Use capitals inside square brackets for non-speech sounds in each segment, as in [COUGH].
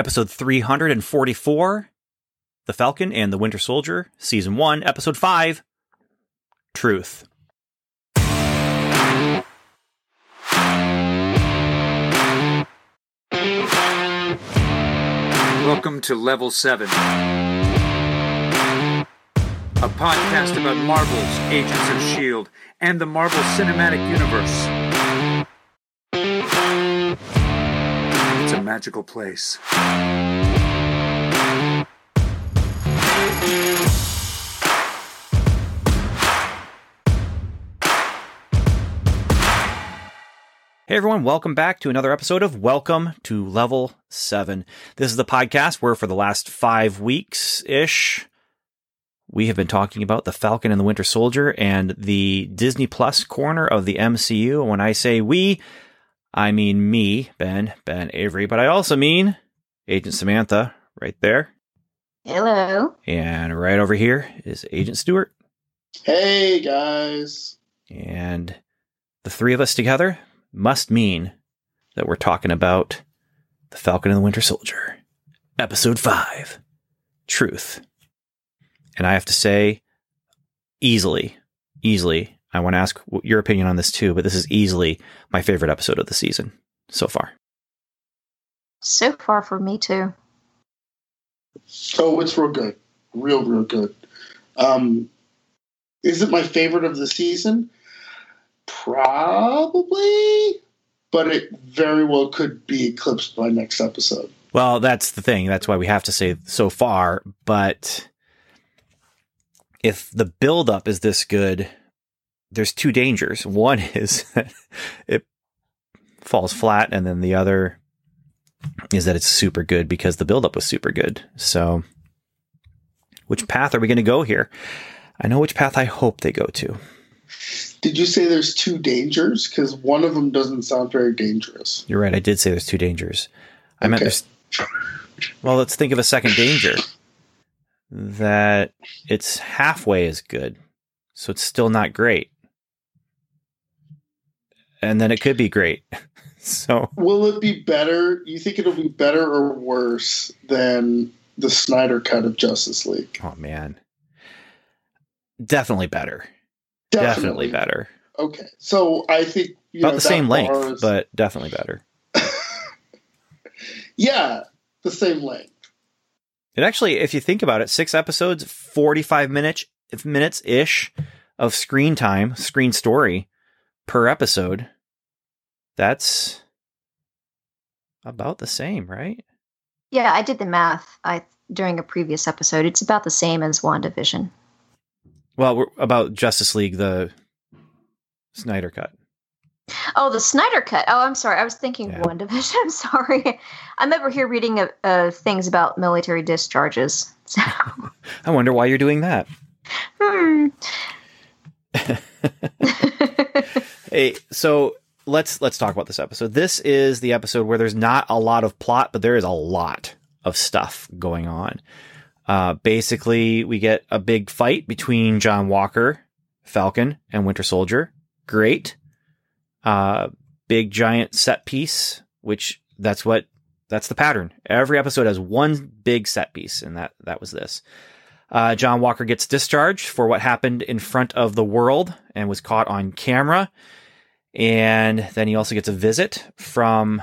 episode 344 The Falcon and the Winter Soldier, Season 1, Episode 5 Truth. Welcome to Level 7, a podcast about Marvel's Agents of S.H.I.E.L.D. and the Marvel Cinematic Universe. Magical place. Hey everyone, welcome back to another episode of Welcome to Level 7. This is the podcast where for the last five weeks ish, we have been talking about The Falcon and the Winter Soldier and the Disney Plus corner of the MCU. And when I say we, I mean me, Ben, Ben Avery, but I also mean Agent Samantha right there. Hello. And right over here is Agent Stewart. Hey guys. And the three of us together must mean that we're talking about The Falcon and the Winter Soldier, Episode 5 Truth. And I have to say, easily, easily, I want to ask your opinion on this too, but this is easily my favorite episode of the season so far. So far for me too. Oh, it's real good. Real, real good. Um, is it my favorite of the season? Probably, but it very well could be eclipsed by next episode. Well, that's the thing. That's why we have to say so far. But if the buildup is this good, there's two dangers. One [LAUGHS] is that it falls flat, and then the other is that it's super good because the buildup was super good. So, which path are we going to go here? I know which path I hope they go to. Did you say there's two dangers? Because one of them doesn't sound very dangerous. You're right. I did say there's two dangers. I meant there's. [LAUGHS] Well, let's think of a second danger. That it's halfway as good, so it's still not great, and then it could be great. [LAUGHS] so, will it be better? You think it'll be better or worse than the Snyder cut of Justice League? Oh man, definitely better. Definitely, definitely better. Okay, so I think you about know, the same length, is... but definitely better. [LAUGHS] yeah, the same length. And actually, if you think about it, six episodes, forty-five minutes, minutes ish of screen time, screen story per episode. That's about the same, right? Yeah, I did the math. I during a previous episode. It's about the same as WandaVision. Well, we're about Justice League, the Snyder cut. Oh, the Snyder cut. Oh, I'm sorry. I was thinking yeah. WandaVision. [LAUGHS] I'm sorry. I'm over here reading uh, things about military discharges. So. [LAUGHS] I wonder why you're doing that. Hmm. [LAUGHS] hey, so let's let's talk about this episode. This is the episode where there's not a lot of plot, but there is a lot of stuff going on. Uh, basically, we get a big fight between John Walker, Falcon, and Winter Soldier. Great. Uh, big giant set piece, which that's what that's the pattern. Every episode has one big set piece, and that that was this. Uh, John Walker gets discharged for what happened in front of the world and was caught on camera. And then he also gets a visit from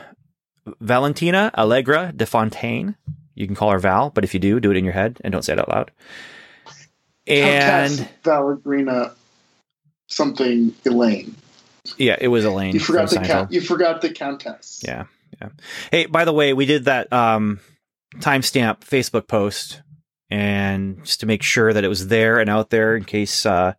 Valentina Allegra de Fontaine, you can call her Val, but if you do, do it in your head and don't say it out loud. And Valerina something Elaine. Yeah, it was Elaine. You forgot the count. You forgot the countess. Yeah, yeah. Hey, by the way, we did that um, timestamp Facebook post, and just to make sure that it was there and out there in case uh,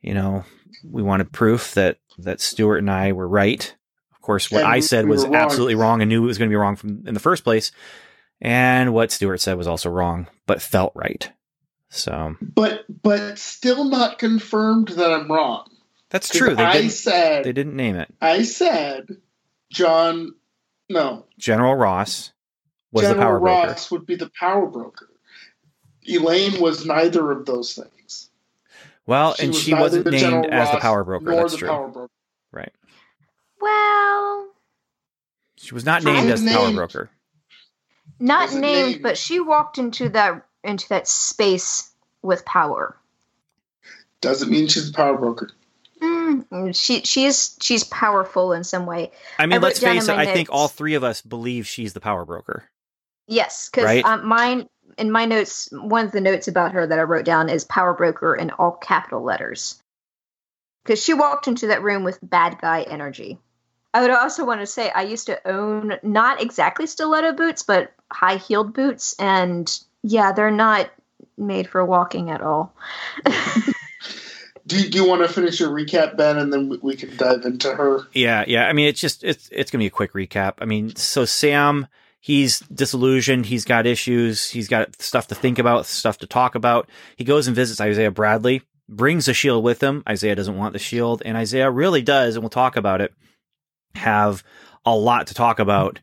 you know we wanted proof that that Stuart and I were right. Of course, what and I said we was wrong. absolutely wrong and knew it was going to be wrong from in the first place. And what Stuart said was also wrong, but felt right. So, but but still not confirmed that I'm wrong. That's true. They I said they didn't name it. I said John. No, General Ross was General the power broker. General Ross broker. would be the power broker. Elaine was neither of those things. Well, she and was she wasn't named General as the power broker. That's true. Broker. Right. Well, she was not named as the power broker. Not named, named? but she walked into that into that space with power. Doesn't mean she's a power broker. Mm, she she's she's powerful in some way. I mean, I let's face it. my I think all three of us believe she's the power broker. Yes, because Right. um, mine in my notes, one of the notes about her that I wrote down is power broker in all capital letters. Because she walked into that room with bad guy energy. I would also want to say I used to own not exactly stiletto boots, but high heeled boots, and yeah, they're not made for walking at all. Do, do you want to finish your recap, Ben, and then we, we can dive into her? Yeah, yeah. I mean, it's just it's it's gonna be a quick recap. I mean, so Sam, he's disillusioned. He's got issues. He's got stuff to think about, stuff to talk about. He goes and visits Isaiah Bradley, brings the shield with him. Isaiah doesn't want the shield, and Isaiah really does, and we'll talk about it. Have a lot to talk about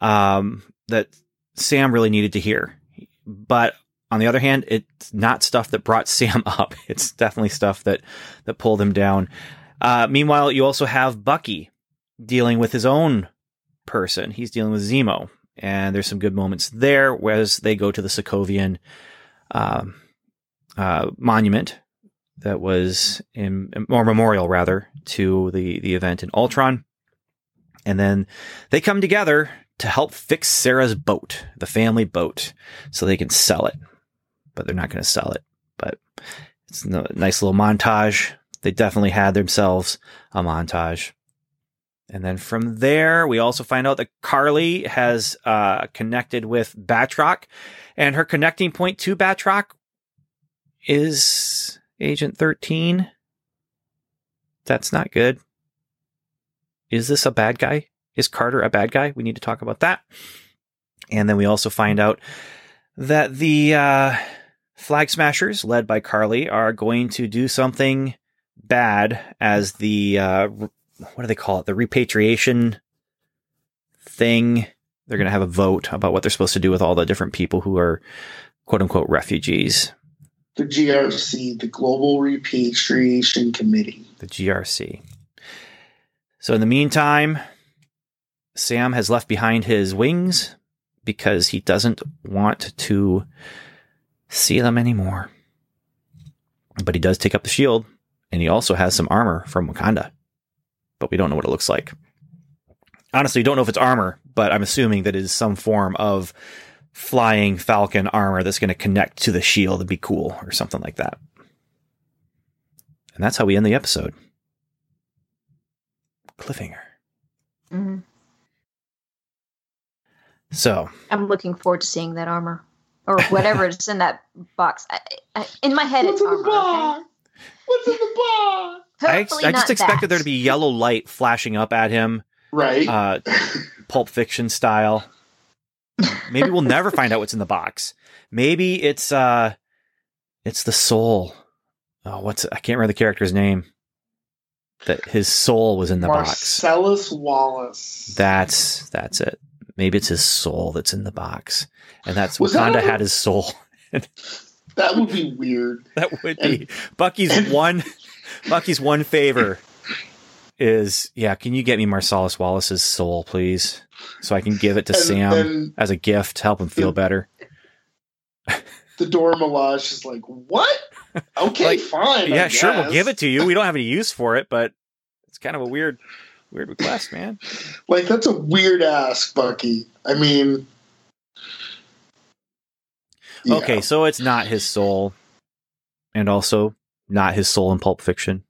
um, that Sam really needed to hear, but on the other hand, it's not stuff that brought [LAUGHS] Sam up. It's definitely stuff that that pulled him down. Uh, meanwhile, you also have Bucky dealing with his own person. He's dealing with Zemo, and there's some good moments there. Whereas they go to the Sokovian um, uh, monument that was in or memorial rather to the the event in Ultron, and then they come together to help fix Sarah's boat, the family boat, so they can sell it. But they're not going to sell it. But it's a nice little montage. They definitely had themselves a montage. And then from there, we also find out that Karli has uh, connected with Batroc, and her connecting point to Batroc is Agent 13. That's not good. Is this a bad guy? Is Carter a bad guy? We need to talk about that. And then we also find out that the uh, Flag Smashers, led by Karli, are going to do something bad as the uh, what do they call it? The repatriation thing. They're going to have a vote about what they're supposed to do with all the different people who are quote unquote refugees. The GRC, the Global Repatriation Committee. The GRC. So in the meantime, Sam has left behind his wings because he doesn't want to see them anymore. But he does take up the shield, and he also has some armor from Wakanda. But we don't know what it looks like. Honestly, don't know if it's armor, but I'm assuming that it is some form of flying falcon armor that's going to connect to the shield and be cool or something like that. And that's how we end the episode. Cliffhanger. Mhm. So, I'm looking forward to seeing that armor or whatever is in that box. I, I, in my head, What's it's in the armor. Okay? box? What's in the box? I, Hopefully I not just expected that. there to be yellow light flashing up at him, Right. uh, [LAUGHS] Pulp Fiction style. Maybe we'll never find out what's in the box. Maybe it's uh, it's the soul. Oh, what's I can't remember the character's name. That his soul was in the box. Marcellus Wallace. That's that's it. Maybe it's his soul that's in the box, and that's Was that Wakanda had his soul. [LAUGHS] that would be weird. That would be Bucky's one. Bucky's one favor is yeah. Can you get me Marcellus Wallace's soul, please, so I can give it to And Sam then as a gift, to help him feel better. the Dora Milaje is like, what? Okay, Like, fine. yeah, sure, we'll give it to you. We don't have any use for it, but it's kind of a weird, weird request, man. Like, that's a weird ask, Bucky. I mean, yeah. Okay, so it's not his soul, and also not his soul in Pulp Fiction.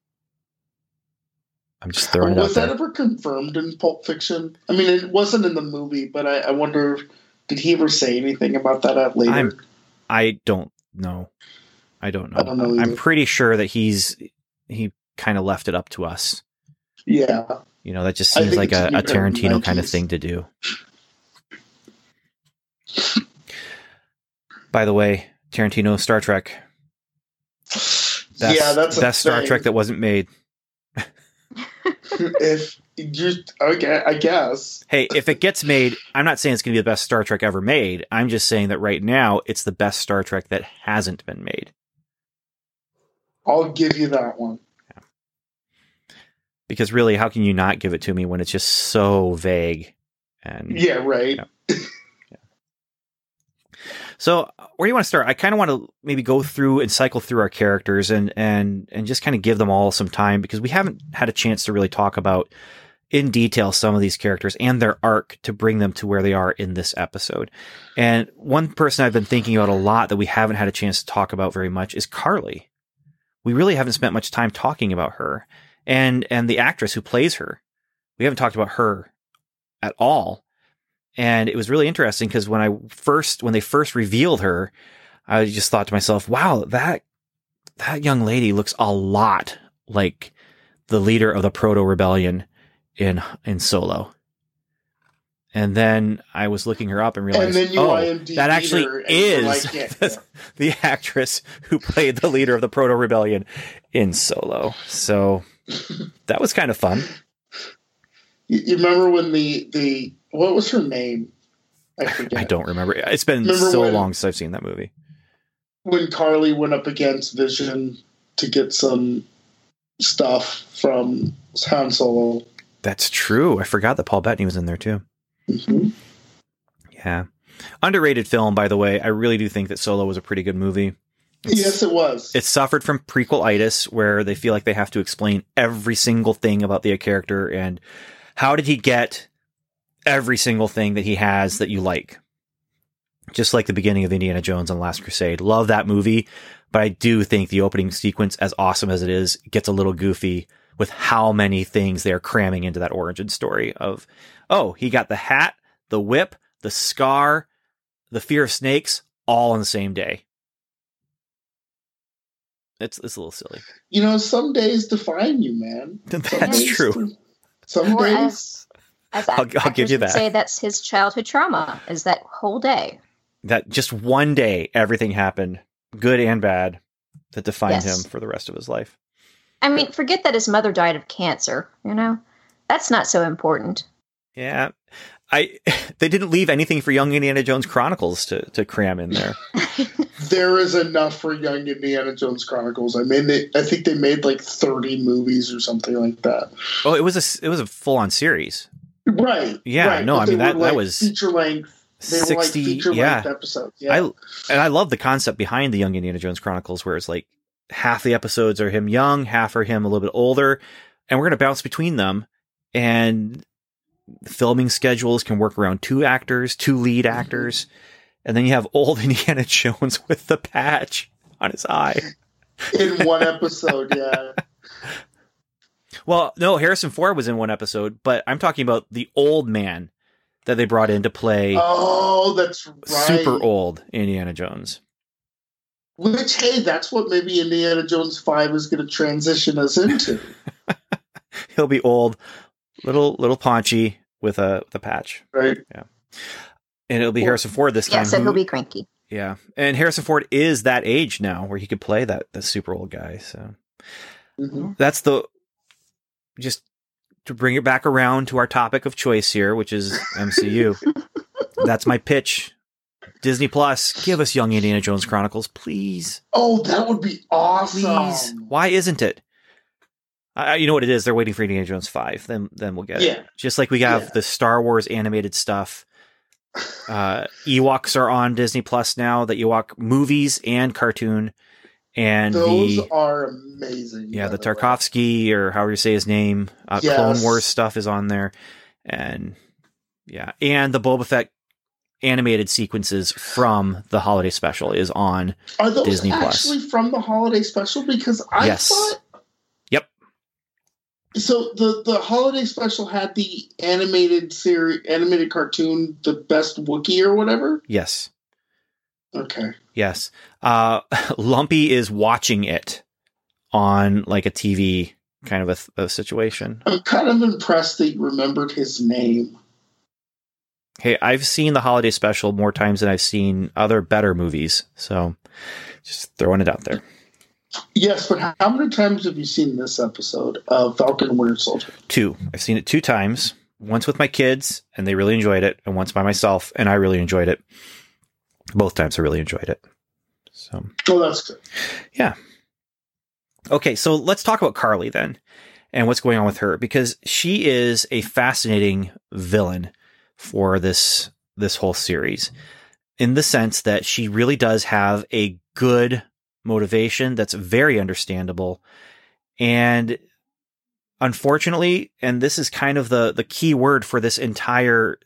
I'm just throwing it out was that there. ever confirmed in Pulp Fiction? I mean, it wasn't in the movie, but I, I wonder, did he ever say anything about that at later? I'm- I don't know. I don't know. I don't know I'm pretty sure that he's he kind of left it up to us. yeah. You know, that just seems like a, a weird in the Tarantino kind of thing to do. By the way, Tarantino Star Trek. Best, yeah, that's a best Star thing. Trek that wasn't made. [LAUGHS] if you, okay, I guess. Hey, if it gets made, I'm not saying it's going to be the best Star Trek ever made. I'm just saying that right now it's the best Star Trek that hasn't been made. I'll give you that one. Because really, how can you not give it to me when it's just so vague? And Yeah, right. Yeah. [LAUGHS] So, where do you want to start? I kind of want to maybe go through and cycle through our characters and and and just kind of give them all some time because we haven't had a chance to really talk about in detail some of these characters and their arc to bring them to where they are in this episode. And one person I've been thinking about a lot that we haven't had a chance to talk about very much is Karli. We really haven't spent much time talking about her and and the actress who plays her. We haven't talked about her at all. And it was really interesting because when I first when they first revealed her, I just thought to myself, "Wow, that that young lady looks a lot like the leader of the Proto Rebellion in in Solo." And then I was looking her up and realized, and oh, that actually her and you're is like, yeah, [LAUGHS] the, the actress who played the leader of the Proto Rebellion in Solo. So [LAUGHS] that was kind of fun. You, you remember when the the what was her name? I forget. I don't remember. It's been Remember so when- long since I've seen that movie. when Karli went up against Vision to get some stuff from Han Solo. That's true. I forgot that Paul Bettany was in there too. hmm Yeah. Underrated film, by the way. I really do think that Solo was a pretty good movie. It's- Yes, it was. It suffered from prequelitis, where they feel like they have to explain every single thing about the character and how did he get every single thing that he has that you like. Just like the beginning of Indiana Jones and the Last Crusade. Love that movie, but I do think the opening sequence, as awesome as it is, gets a little goofy with how many things they're cramming into that origin story of, oh, he got the hat, the whip, the scar, the fear of snakes, all on the same day. It's it's a little silly. you know, some days define you, man. [LAUGHS] Some That's days- true. Some uh, days. As, as I'll- I'll give you would that. say that's his childhood trauma, is that whole day. That just one day everything happened, good and bad, that defined Yes. him for the rest of his life. I mean, forget that his mother died of cancer, you know? That's not so important. Yeah. I [LAUGHS] they didn't leave anything for Young Indiana Jones Chronicles to, to cram in there. [LAUGHS] There is enough for Young Indiana Jones Chronicles. I mean, they, I think they made like thirty movies or something like that. Oh, it was a it was a full on series. Right. Yeah, right, no, but I mean, that- were, that was feature length. They were like 60 feature yeah. length episodes. Yeah. I and I love the concept behind the Young Indiana Jones Chronicles, where it's like half the episodes are him young, half are him a little bit older, and we're gonna bounce between them. And filming schedules can work around two actors, two lead mm-hmm. actors, and then you have old [LAUGHS] Indiana Jones with the patch on his eye. in one episode. Yeah. [LAUGHS] Well, no, Harrison Ford was in one episode, but I'm talking about the old man that they brought in to play Oh, that's right. super old Indiana Jones. Which, hey, that's what maybe Indiana Jones Five is going to transition us into. [LAUGHS] He'll be old, little little paunchy with a the patch. right? Yeah. And it'll be Harrison Ford this time. yeah, so who- he'll be cranky. yeah, and Harrison Ford is that age now where he could play that that super old guy. So Mhm. that's the just to bring it back around to our topic of choice here, which is MCU. [LAUGHS] that's my pitch. Disney Plus, give us Young Indiana Jones Chronicles, please, Oh, that would be awesome. please. Why isn't it? I, you know what it is? They're waiting for Indiana Jones five. Then then we'll get it. Yeah. Just like we have Yeah. the Star Wars animated stuff. [LAUGHS] Uh, Ewoks are on Disney Plus now. The Ewok movies and cartoon, and Those the are amazing. yeah the the way. Tarkovsky or however you say his name, uh, Yes. Clone Wars stuff is on there, and yeah, and the Boba Fett animated sequences from the holiday special is on. Are those Disney Plus. actually from the holiday special? Because I Yes. thought. Yep. So the the holiday special had the animated series, animated cartoon, the best Wookiee or whatever. Yes, Okay. yes. Uh, [LAUGHS] Lumpy is watching it on like a TV kind of a, th- a situation. I'm kind of impressed that you remembered his name. Hey, I've seen the holiday special more times than I've seen other better movies. So just throwing it out there. Yes, but how many times have you seen this episode of Falcon and Winter Soldier? Two. I've seen it two times. Once with my kids, and they really enjoyed it, and once by myself, and I really enjoyed it. Both times I really enjoyed it. So Oh, that's good. Yeah. Okay, so let's talk about Karli then and what's going on with her because she is a fascinating villain for this this whole series. in the sense that she really does have a good motivation that's very understandable. And unfortunately, and this is kind of the, the key word for this entire,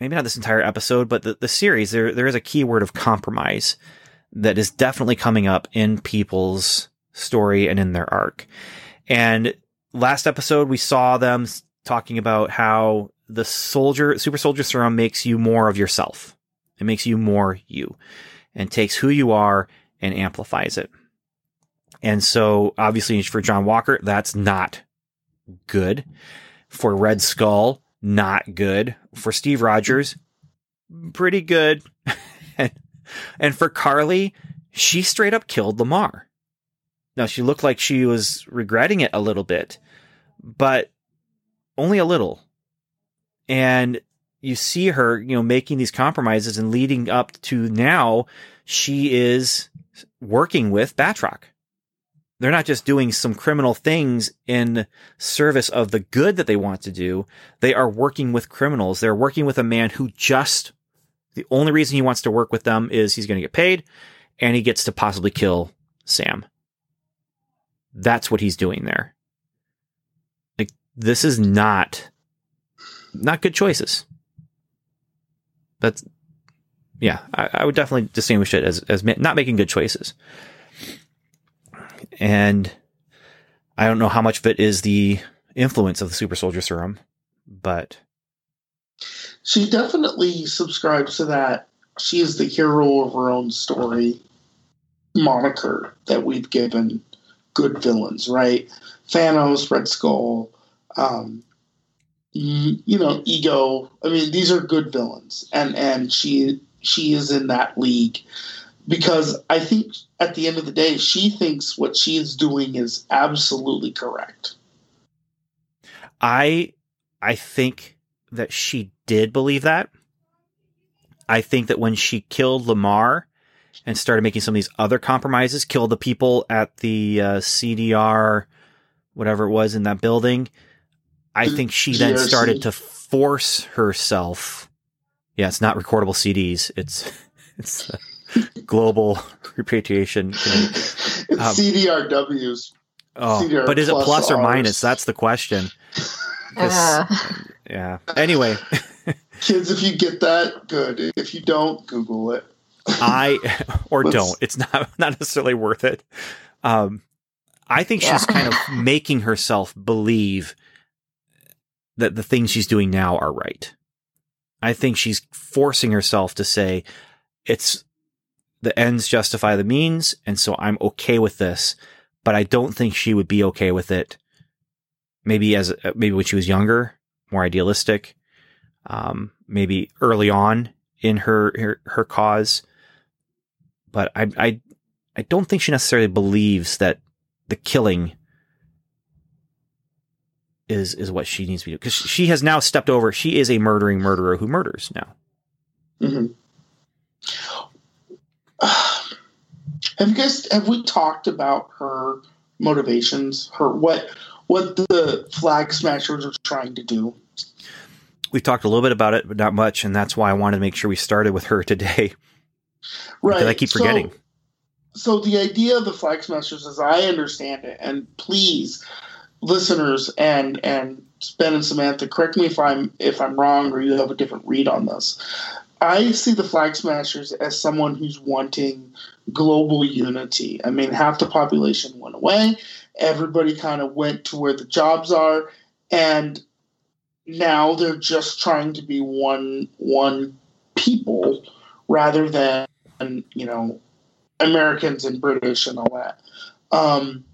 maybe not this entire episode, but the, the series, there, there is a key word of compromise that is definitely coming up in people's story and in their arc. And last episode, we saw them talking about how the soldier, super soldier serum makes you more of yourself. It makes you more you and takes who you are and amplifies it. And so obviously for John Walker, that's not good. For Red Skull, not good. For Steve Rogers, pretty good. [LAUGHS] and, and for Karli, she straight up killed Lamar. Now she looked like she was regretting it a little bit, but only a little. And you see her, you know, making these compromises and leading up to now she is working with Batroc. They're not just doing some criminal things in service of the good that they want to do. They are working with criminals. They're working with a man who just, the only reason he wants to work with them is he's going to get paid and he gets to possibly kill Sam. That's what he's doing there. Like, this is not, not good choices. That's, yeah, I, I would definitely distinguish it as, as not making good choices and I don't know how much of it is the influence of the super soldier serum, but she definitely subscribes to that. She is the hero of her own story moniker that we've given good villains, right? Thanos, Red Skull, um, you know, Ego. I mean, these are good villains, and and she she is in that league because I think at the end of the day, she thinks what she is doing is absolutely correct. I I think that she did believe that. I think that when she killed Lamar and started making some of these other compromises, killed the people at the uh, CDR, whatever it was in that building, I think she then started to force herself. Yeah, it's not recordable CDs. It's [LAUGHS] it's. Uh, global [LAUGHS] repatriation um, CDRWs. Oh, CDR but is it plus or minus? That's the question. [LAUGHS] Uh. Yeah. Anyway, [LAUGHS] kids, if you get that, good. If you don't, Google it. I or Let's, don't. It's not not necessarily worth it. Um, I think yeah. she's kind of making herself believe that the things she's doing now are right. I think she's forcing herself to say it's the ends justify the means, and so I'm okay with this. But I don't think she would be okay with it. Maybe as maybe when she was younger, more idealistic, um, maybe early on in her, her her cause. But I I I don't think she necessarily believes that the killing is is what she needs to be because she has now stepped over. She is a murdering murderer who murders now. Mm-hmm. [SIGHS] have you guys have we talked about her motivations? Her what what the flag smashers are trying to do? We've talked a little bit about it, but not much, and that's why I wanted to make sure we started with her today. Right. Because I keep forgetting. So, so the idea of the flag smashers, as I understand it, and please, listeners and and Ben and Samantha, correct me if I'm if I'm wrong or you have a different read on this. I see the Flag Smashers as someone who's wanting global unity. I mean, half the population went away. Everybody kind of went to where the jobs are, and now they're just trying to be one one people rather than you know Americans and British and all that. Um,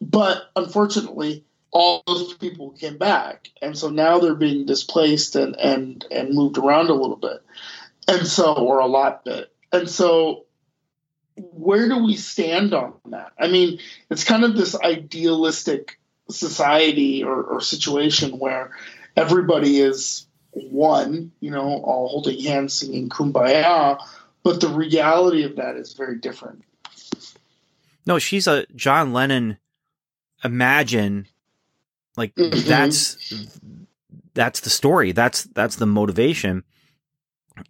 but unfortunately, all those people came back, and so now they're being displaced and and and moved around a little bit and so or a lot bit. And so where do we stand on that? I mean it's kind of this idealistic society or, or situation where everybody is one you know all holding hands singing kumbaya but the reality of that is very different. No she's a john lennon imagine like mm-hmm. that's that's the story. That's that's the motivation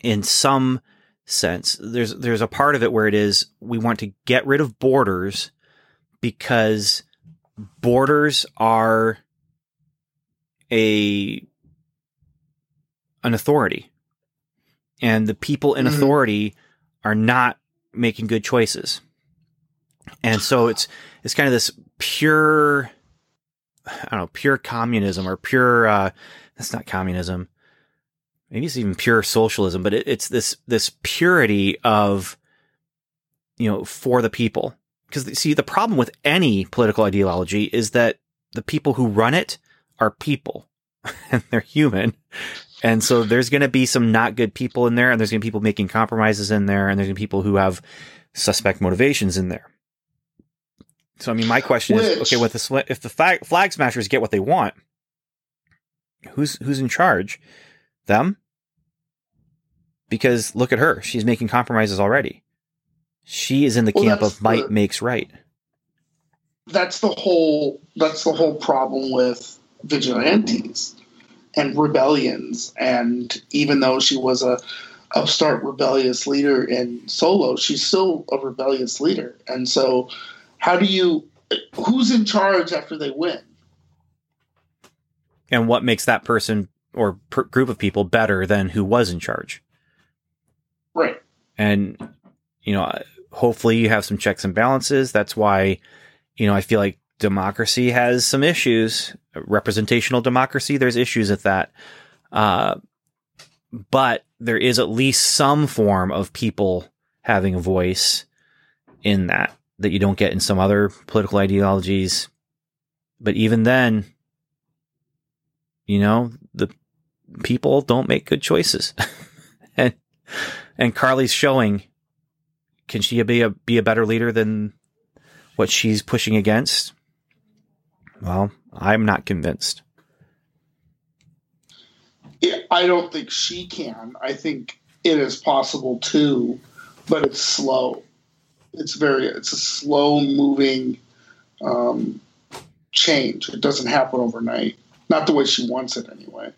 in some sense. There's there's a part of it where it is we want to get rid of borders because borders are a an authority. And the people in Mhm. authority are not making good choices. And so it's it's kind of this pure I don't know, pure communism or pure uh that's not communism. Maybe it's even pure socialism, but it, it's this this purity of you know, for the people. Because see, the problem with any political ideology is that the people who run it are people [LAUGHS] and they're human. And so there's going to be some not good people in there and there's going to be people making compromises in there and there's going to be people who have suspect motivations in there. So, I mean, my question is, okay, with the, if the flag, flag smashers get what they want, who's, who's in charge? Them? Because look at her. She's making compromises already. She is in the Well, camp of might the- makes right. that's the whole that's the whole problem with vigilantes and rebellions and even though she was a upstart rebellious leader in solo she's still a rebellious leader and so how do you who's in charge after they win and what makes that person or per- group of people better than who was in charge. Right. And you know hopefully you have some checks and balances. That's why you know i feel like democracy has some issues representational democracy. There's issues with that. Uh, but there is at least some form of people having a voice in that that you don't get in some other political ideologies. But even then you know the people don't make good choices. [LAUGHS] And and Karli's showing can she be a be a better leader than what she's pushing against? Well i'm not convinced. I- don't think she can. I think it is possible too but it's slow. It's very it's a slow moving um, change. It doesn't happen overnight. Not the way she wants it anyway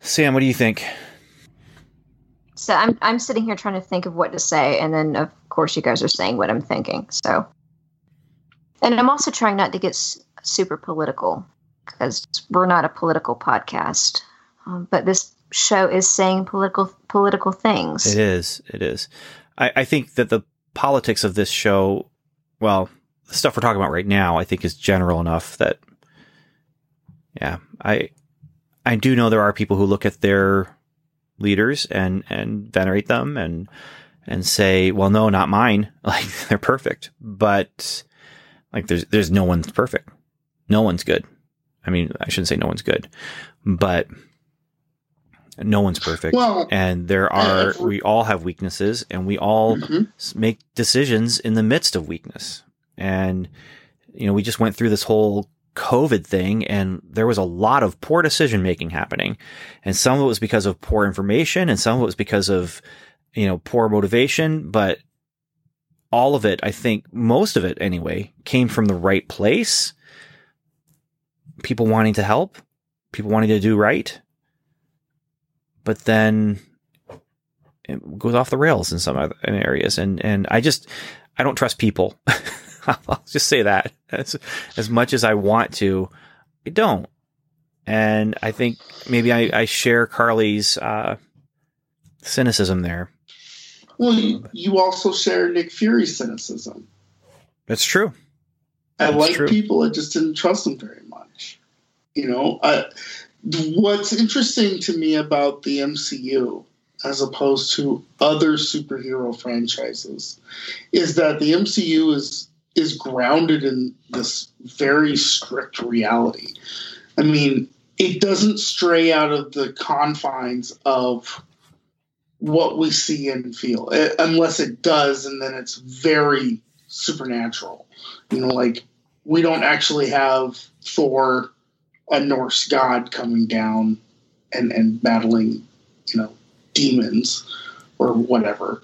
sam what do you think So I'm I'm sitting here trying to think of what to say, and then of course you guys are saying what I'm thinking. So, and I'm also trying not to get s- super political because we're not a political podcast, um, but this show is saying political political things. It is. It is. I, I think that the politics of this show, well, the stuff we're talking about right now, I think is general enough that, yeah, I, I do know there are people who look at their leaders and and venerate them and and say, well, no, not mine. [LAUGHS] Like they're perfect, but like there's there's no one's perfect. No one's good. I mean, I shouldn't say no one's good, but no one's perfect well and there are we- all have weaknesses and we all mhm. make decisions in the midst of weakness and you know we just went through this whole covid thing and there was a lot of poor decision making happening. And some of it was because of poor information and some of it was because of you know poor motivation but all of it i think most of it anyway came from the right place. People wanting to help people wanting to do right but then it goes off the rails in some areas. And and I just I don't trust people. [LAUGHS] [LAUGHS] I'll just say that as as much as I want to, I don't. And I think maybe I, I share Karli's uh, cynicism there. well you, you also share nick fury's cynicism That's true. I like true. people. I just didn't trust them very much. You know, I, what's interesting to me about the MCU as opposed to other superhero franchises is that the MCU is is grounded in this very strict reality. I mean, it doesn't stray out of the confines of what we see and feel, eh, unless it does, and then it's very supernatural. You know, like we don't actually have Thor, a Norse god, coming down and and battling, you know, demons or whatever.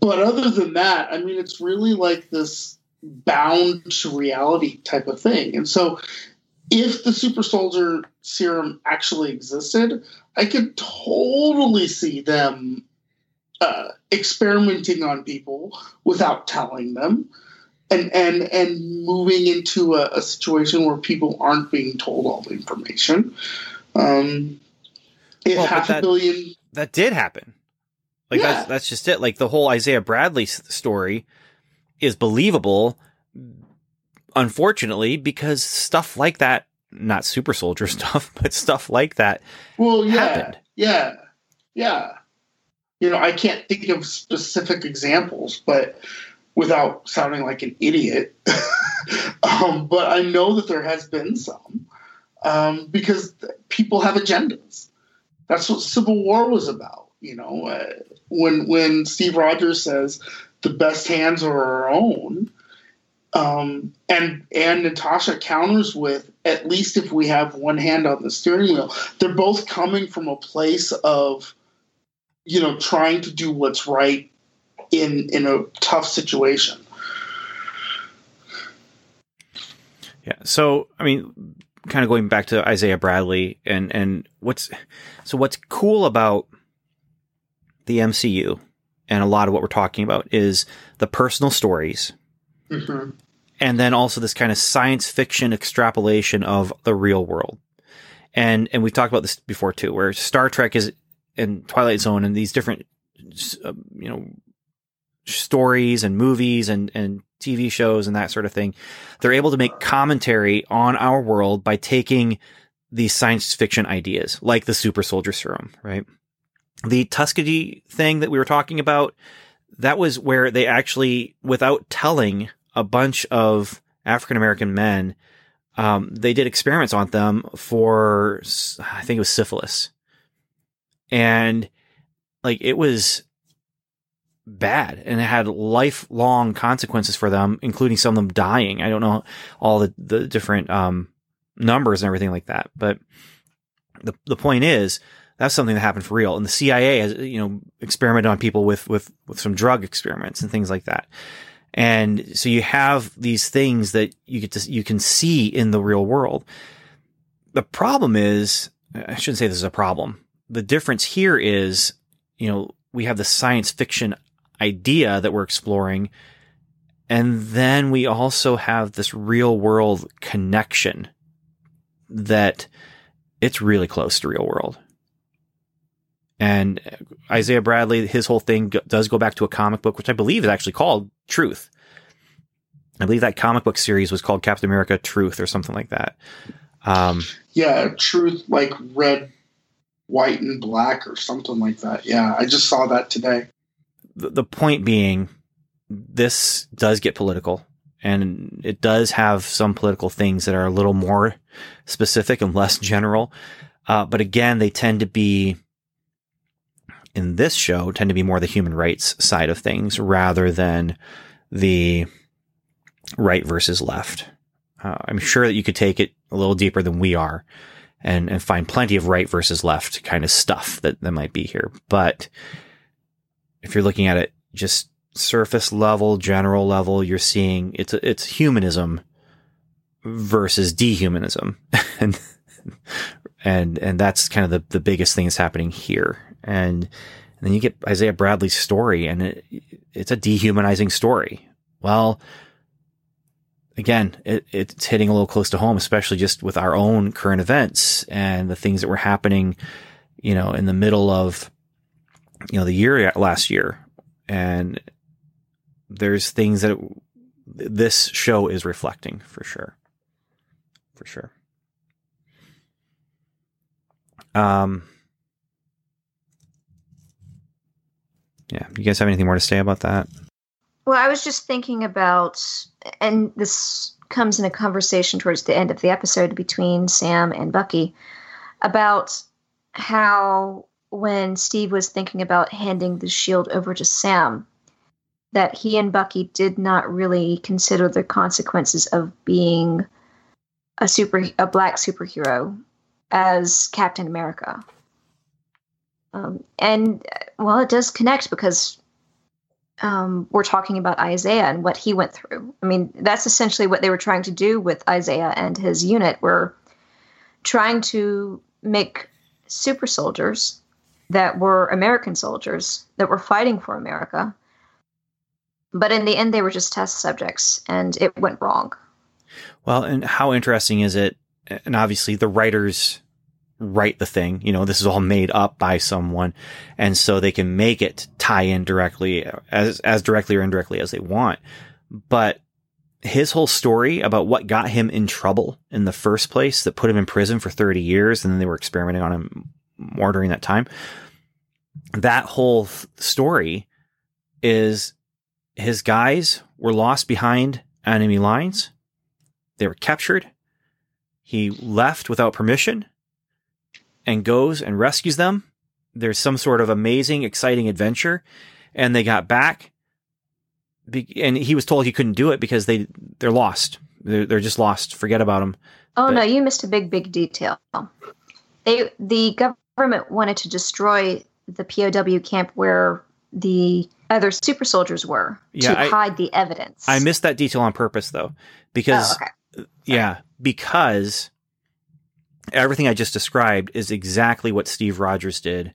But other than that, I mean, it's really like this bound to reality type of thing. And so, if the super soldier serum actually existed, I could totally see them uh, experimenting on people without telling them, and and and moving into a, a situation where people aren't being told all the information. Um, if Well, half a billion, that did happen. Like Yeah. that's that's just it. Like the whole Isaiah Bradley story is believable, unfortunately, because stuff like that, not super soldier [LAUGHS] stuff, but stuff like that well, yeah, happened. yeah, yeah. You know, I can't think of specific examples, but without sounding like an idiot, [LAUGHS] um, but I know that there has been some um, because people have agendas. That's what Civil War was about. You know, uh, when when Steve Rogers says the best hands are our own, um, and and Natasha counters with at least if we have one hand on the steering wheel, they're both coming from a place of you know trying to do what's right in in a tough situation. Yeah. So, I mean, kind of going back to Isaiah Bradley and and what's so what's cool about the MCU and a lot of what we're talking about is the personal stories hmm and then also this kind of science fiction extrapolation of the real world. And and we've talked about this before too, where Star Trek is and Twilight Zone and these different uh, you know stories and movies and and TV shows and that sort of thing. They're able to make commentary on our world by taking these science fiction ideas, like the super soldier serum, right? The Tuskegee thing that we were talking about, that was where they actually, without telling a bunch of African American men, um, they did experiments on them for, I think it was syphilis. And like it was bad and it had lifelong consequences for them, including some of them dying. I don't know all the, the different, um, numbers and everything like that. But the, the point is, that's something that happened for real. And the CIA has, you know, experimented on people with, with, with some drug experiments and things like that. And so you have these things that you get to, you can see in the real world. The problem is, I shouldn't say this is a problem. The difference here is, you know, we have the science fiction idea that we're exploring. And then we also have this real world connection that it's really close to real world. And Isaiah Bradley, his whole thing go- does go back to a comic book, which I believe is actually called Truth. I believe that comic book series was called Captain America Truth or something like that. Um, Yeah, truth like red, white, and black or something like that. Yeah, I just saw that today. the, the point being, this does get political and it does have some political things that are a little more specific and less general. Uh, but again, they tend to be in this show tend to be more the human rights side of things rather than the right versus left. Uh, I'm sure that you could take it a little deeper than we are and, and find plenty of right versus left kind of stuff that, that might be here. But if you're looking at it just surface level, general level, you're seeing it's it's humanism versus dehumanism, [LAUGHS] and and and that's kind of the the biggest thing that's happening here. And, and then you get Isaiah Bradley's story, and it, it's a dehumanizing story. Well, again, it, it's hitting a little close to home, especially just with our own current events and the things that were happening, you know, in the middle of you know the year last year. And there's things that it, this show is reflecting for sure. For sure. Um yeah you guys have anything more to say about that Well, I was just thinking about, and this comes in a conversation towards the end of the episode between Sam and Bucky about how when Steve was thinking about handing the shield over to Sam, that he and Bucky did not really consider the consequences of being a super a black superhero as Captain America. Um, and uh, well, it does connect because um, we're talking about Isaiah and what he went through. I mean, that's essentially what they were trying to do with Isaiah and his unit. Were trying to make super soldiers that were American soldiers that were fighting for America. But in the end, they were just test subjects, and it went wrong. Well, and how interesting is it? And obviously, the writers write the thing. You know, this is all made up by someone, and so they can make it tie in directly as as directly or indirectly as they want. But his whole story about what got him in trouble in the first place, that put him in prison for thirty years, and then they were experimenting on him more during that time. That whole story is his guys were lost behind enemy lines. They were captured. He left without permission and goes and rescues them. There's some sort of amazing, exciting adventure. And they got back. And he was told he couldn't do it because they, they're lost. They're, they're just lost. Forget about them. Oh, but, no, you missed a big, big detail. They, the government wanted to destroy the POW camp where the other super soldiers were yeah, to I, hide the evidence. I missed that detail on purpose though, because oh, okay. yeah, because everything I just described is exactly what Steve Rogers did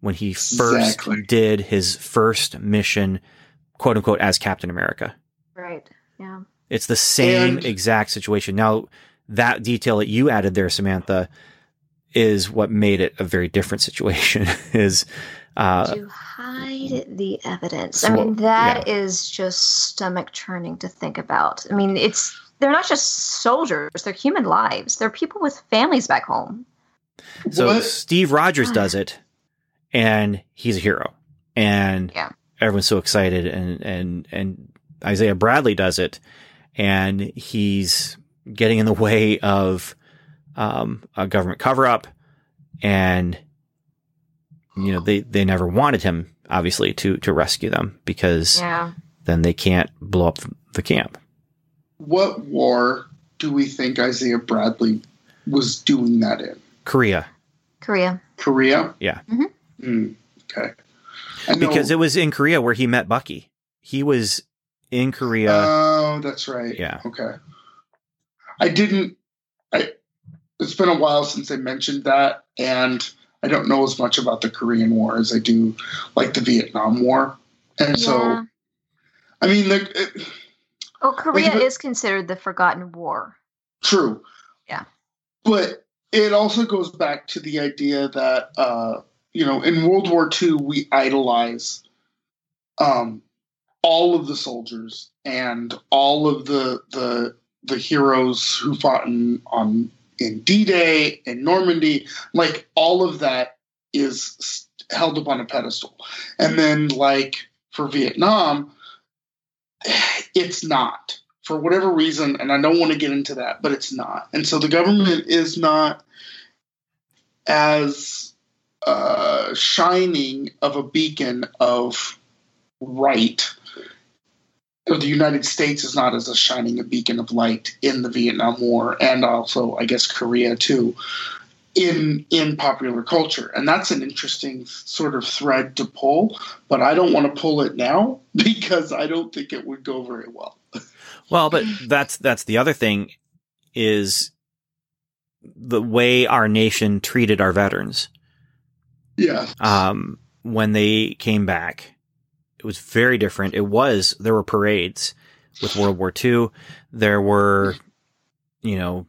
when he first exactly. did his first mission, quote unquote, as Captain America. Right. Yeah. It's the same and, exact situation. Now, that detail that you added there, Samantha, is what made it a very different situation. [LAUGHS] is uh, to hide the evidence. I mean, that yeah. is just stomach churning to think about. I mean, it's they're not just soldiers; they're human lives. They're people with families back home. So what? Steve Rogers does it, and he's a hero, and yeah. everyone's so excited. And and and Isaiah Bradley does it, and he's getting in the way of um, a government cover up, and you know they they never wanted him obviously to to rescue them because yeah. then they can't blow up the camp. What war do we think Isaiah Bradley was doing that in? Korea. Korea. Korea. Yeah. Mm-hmm. Mm, okay. Because it was in Korea where he met Bucky. He was in Korea. Oh, that's right. Yeah. Okay. I didn't. I. It's been a while since I mentioned that, and I don't know as much about the Korean War as I do like the Vietnam War, and yeah. so I mean, like, it, well, Korea like, is considered the forgotten war. True. Yeah, but it also goes back to the idea that uh, you know in World War II we idolize um, all of the soldiers and all of the the the heroes who fought in, on in D Day, in Normandy, like all of that is held up on a pedestal. And then, like for Vietnam, it's not for whatever reason, and I don't want to get into that, but it's not. And so the government is not as uh, shining of a beacon of right the United States is not as a shining a beacon of light in the Vietnam War and also I guess Korea too in in popular culture and that's an interesting sort of thread to pull but I don't want to pull it now [LAUGHS] because I don't think it would go very well. Well, but that's that's the other thing is the way our nation treated our veterans. Yeah. Um when they came back it was very different. It was there were parades with World War II. There were, you know,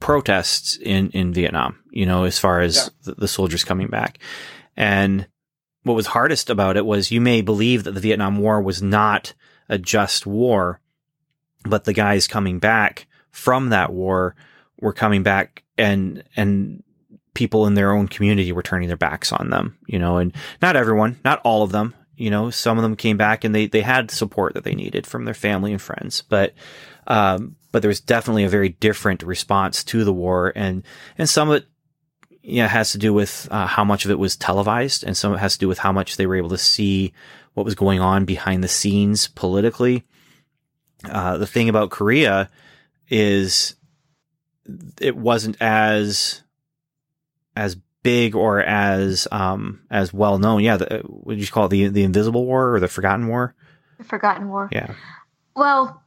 protests in in Vietnam. You know, as far as yeah. the, the soldiers coming back, and what was hardest about it was you may believe that the Vietnam War was not a just war, but the guys coming back from that war were coming back and and people in their own community were turning their backs on them, you know, and not everyone, not all of them, you know, some of them came back and they, they had support that they needed from their family and friends, but, um, but there was definitely a very different response to the war and, and some of it, yeah, has to do with uh, how much of it was televised and some of it has to do with how much they were able to see what was going on behind the scenes politically. Uh, the thing about Korea is it wasn't as, as big or as um as well known. Yeah, the, what you call it the the Invisible War or the Forgotten War? The Forgotten War. Yeah. Well,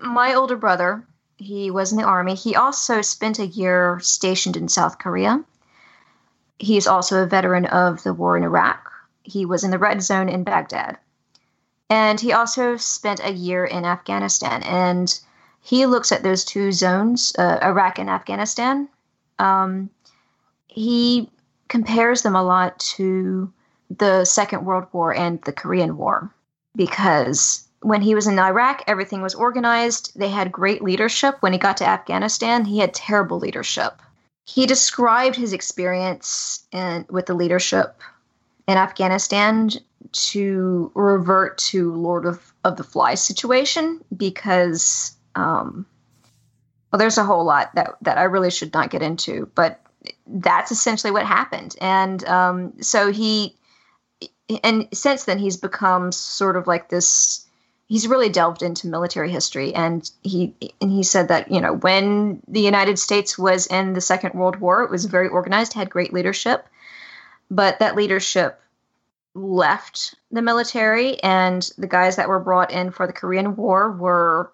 my older brother, he was in the army. He also spent a year stationed in South Korea. he's also a veteran of the war in Iraq. He was in the red zone in Baghdad. And he also spent a year in Afghanistan. And he looks at those two zones, uh, Iraq and Afghanistan. Um, he compares them a lot to the Second World War and the Korean War because when he was in Iraq, everything was organized. They had great leadership. When he got to Afghanistan, he had terrible leadership. He described his experience in, with the leadership in Afghanistan to revert to Lord of, of the Flies situation because, um, well, there's a whole lot that, that I really should not get into, but that's essentially what happened. And um, so he, and since then, he's become sort of like this he's really delved into military history and he and he said that you know when the United States was in the Second World War it was very organized had great leadership but that leadership left the military and the guys that were brought in for the Korean War were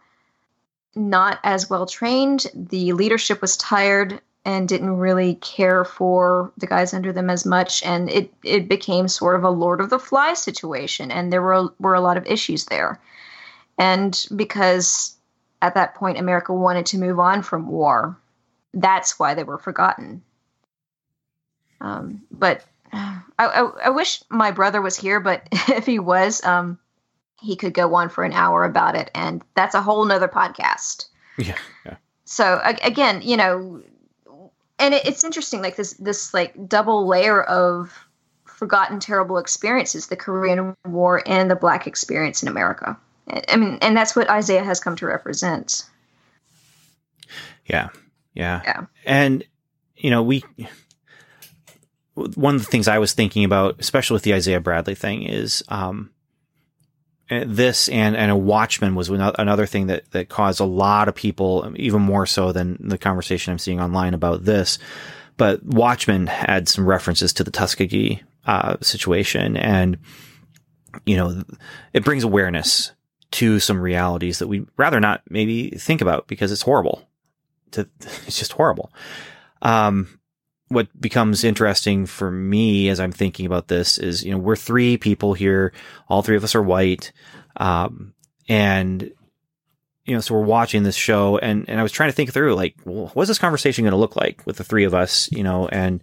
not as well trained the leadership was tired and didn't really care for the guys under them as much and it it became sort of a lord of the flies situation and there were were a lot of issues there and because at that point America wanted to move on from war, that's why they were forgotten. Um, but [SIGHS] I, I, I, wish my brother was here, but [LAUGHS] if he was, um, he could go on for an hour about it, and that's a whole nother podcast. [LAUGHS] Yeah. yeah. So again, you know, and it, it's interesting, like this this like double layer of forgotten terrible experiences: the Korean War and the Black experience in America. I mean, and that's what Isaiah has come to represent. Yeah. Yeah. Yeah. And, you know, we, one of the things I was thinking about, especially with the Isaiah Bradley thing, is um, this and and a Watchmen was another thing that that caused a lot of people, even more so than the conversation I'm seeing online about this. But Watchmen had some references to the Tuskegee uh, situation, and you know, it brings awareness to some realities that we'd rather not maybe think about because it's horrible. To, [LAUGHS] it's just horrible. Um, what becomes interesting for me as I'm thinking about this is, you know, we're three people here. All three of us are white. Um, and, you know, so we're watching this show and, and I was trying to think through like, well, what's this conversation going to look like with the three of us, you know, and,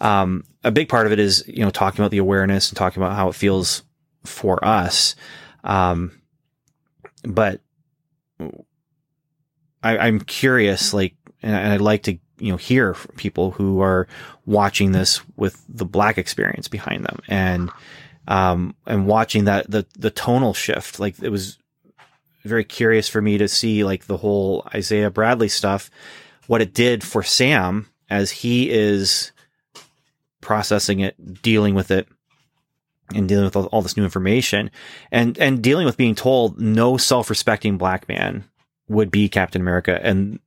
um, a big part of it is, you know, talking about the awareness and talking about how it feels for us. Um, but I, am curious, like, and I'd like to, you know, hear from people who are watching this with the black experience behind them and, um, and watching that, the, the tonal shift. Like it was very curious for me to see like the whole Isaiah Bradley stuff, what it did for Sam as he is processing it, dealing with it and dealing with all, this new information and and dealing with being told no self-respecting black man would be Captain America and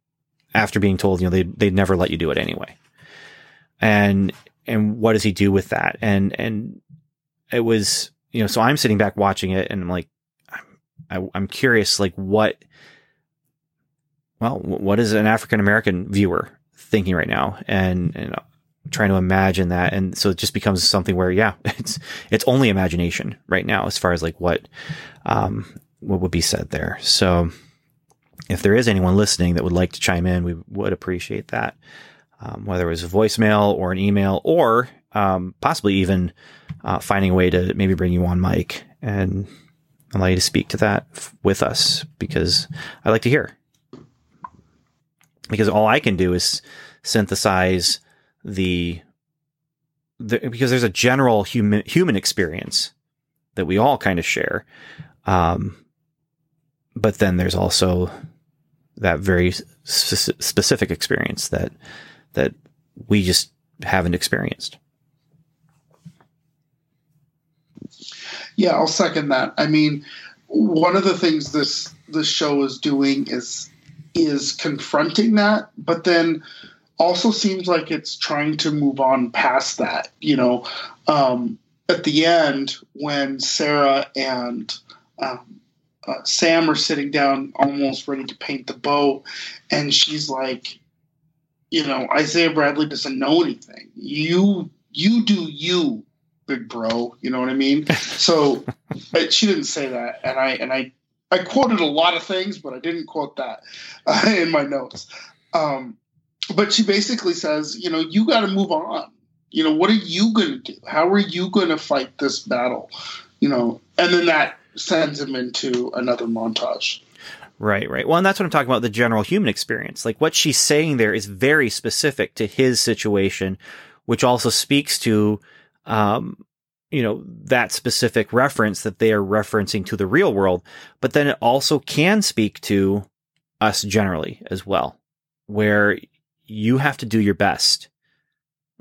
after being told you know they they'd never let you do it anyway. And and what does he do with that? And and it was you know so I'm sitting back watching it and I'm like I'm, I'm curious like what well what is an African American viewer thinking right now? And and trying to imagine that. And so it just becomes something where yeah [LAUGHS] it's it's only imagination right now as far as like what um what would be said there. So if there is anyone listening that would like to chime in we would appreciate that um, whether it was a voicemail or an email or um, possibly even uh, finding a way to maybe bring you on mic and allow you to speak to that f- with us because I like to hear. Because all I can do is synthesize the, the because there's a general human human experience that we all kind of share. Um, but then there's also that very sp- specific experience that that we just haven't experienced. Yeah, I'll second that. I mean, one of the things this this show is doing is is confronting that, but then also seems like it's trying to move on past that. You know, um, at the end when Sarah and um, uh, Sam are sitting down, almost ready to paint the boat, and she's like, you know, Isaiah Bradley doesn't know anything. You you do you, big bro. You know what I mean? [LAUGHS] So uh, she didn't say that, and I and I I quoted a lot of things, but I didn't quote that uh, in my notes. Um, but she basically says, you know, you got to move on. You know, what are you going to do? How are you going to fight this battle? You know, and then that sends him into another montage. Right, right. Well, and that's what I'm talking about the general human experience. Like what she's saying there is very specific to his situation, which also speaks to, um, you know, that specific reference that they are referencing to the real world. But then it also can speak to us generally as well, where you have to do your best.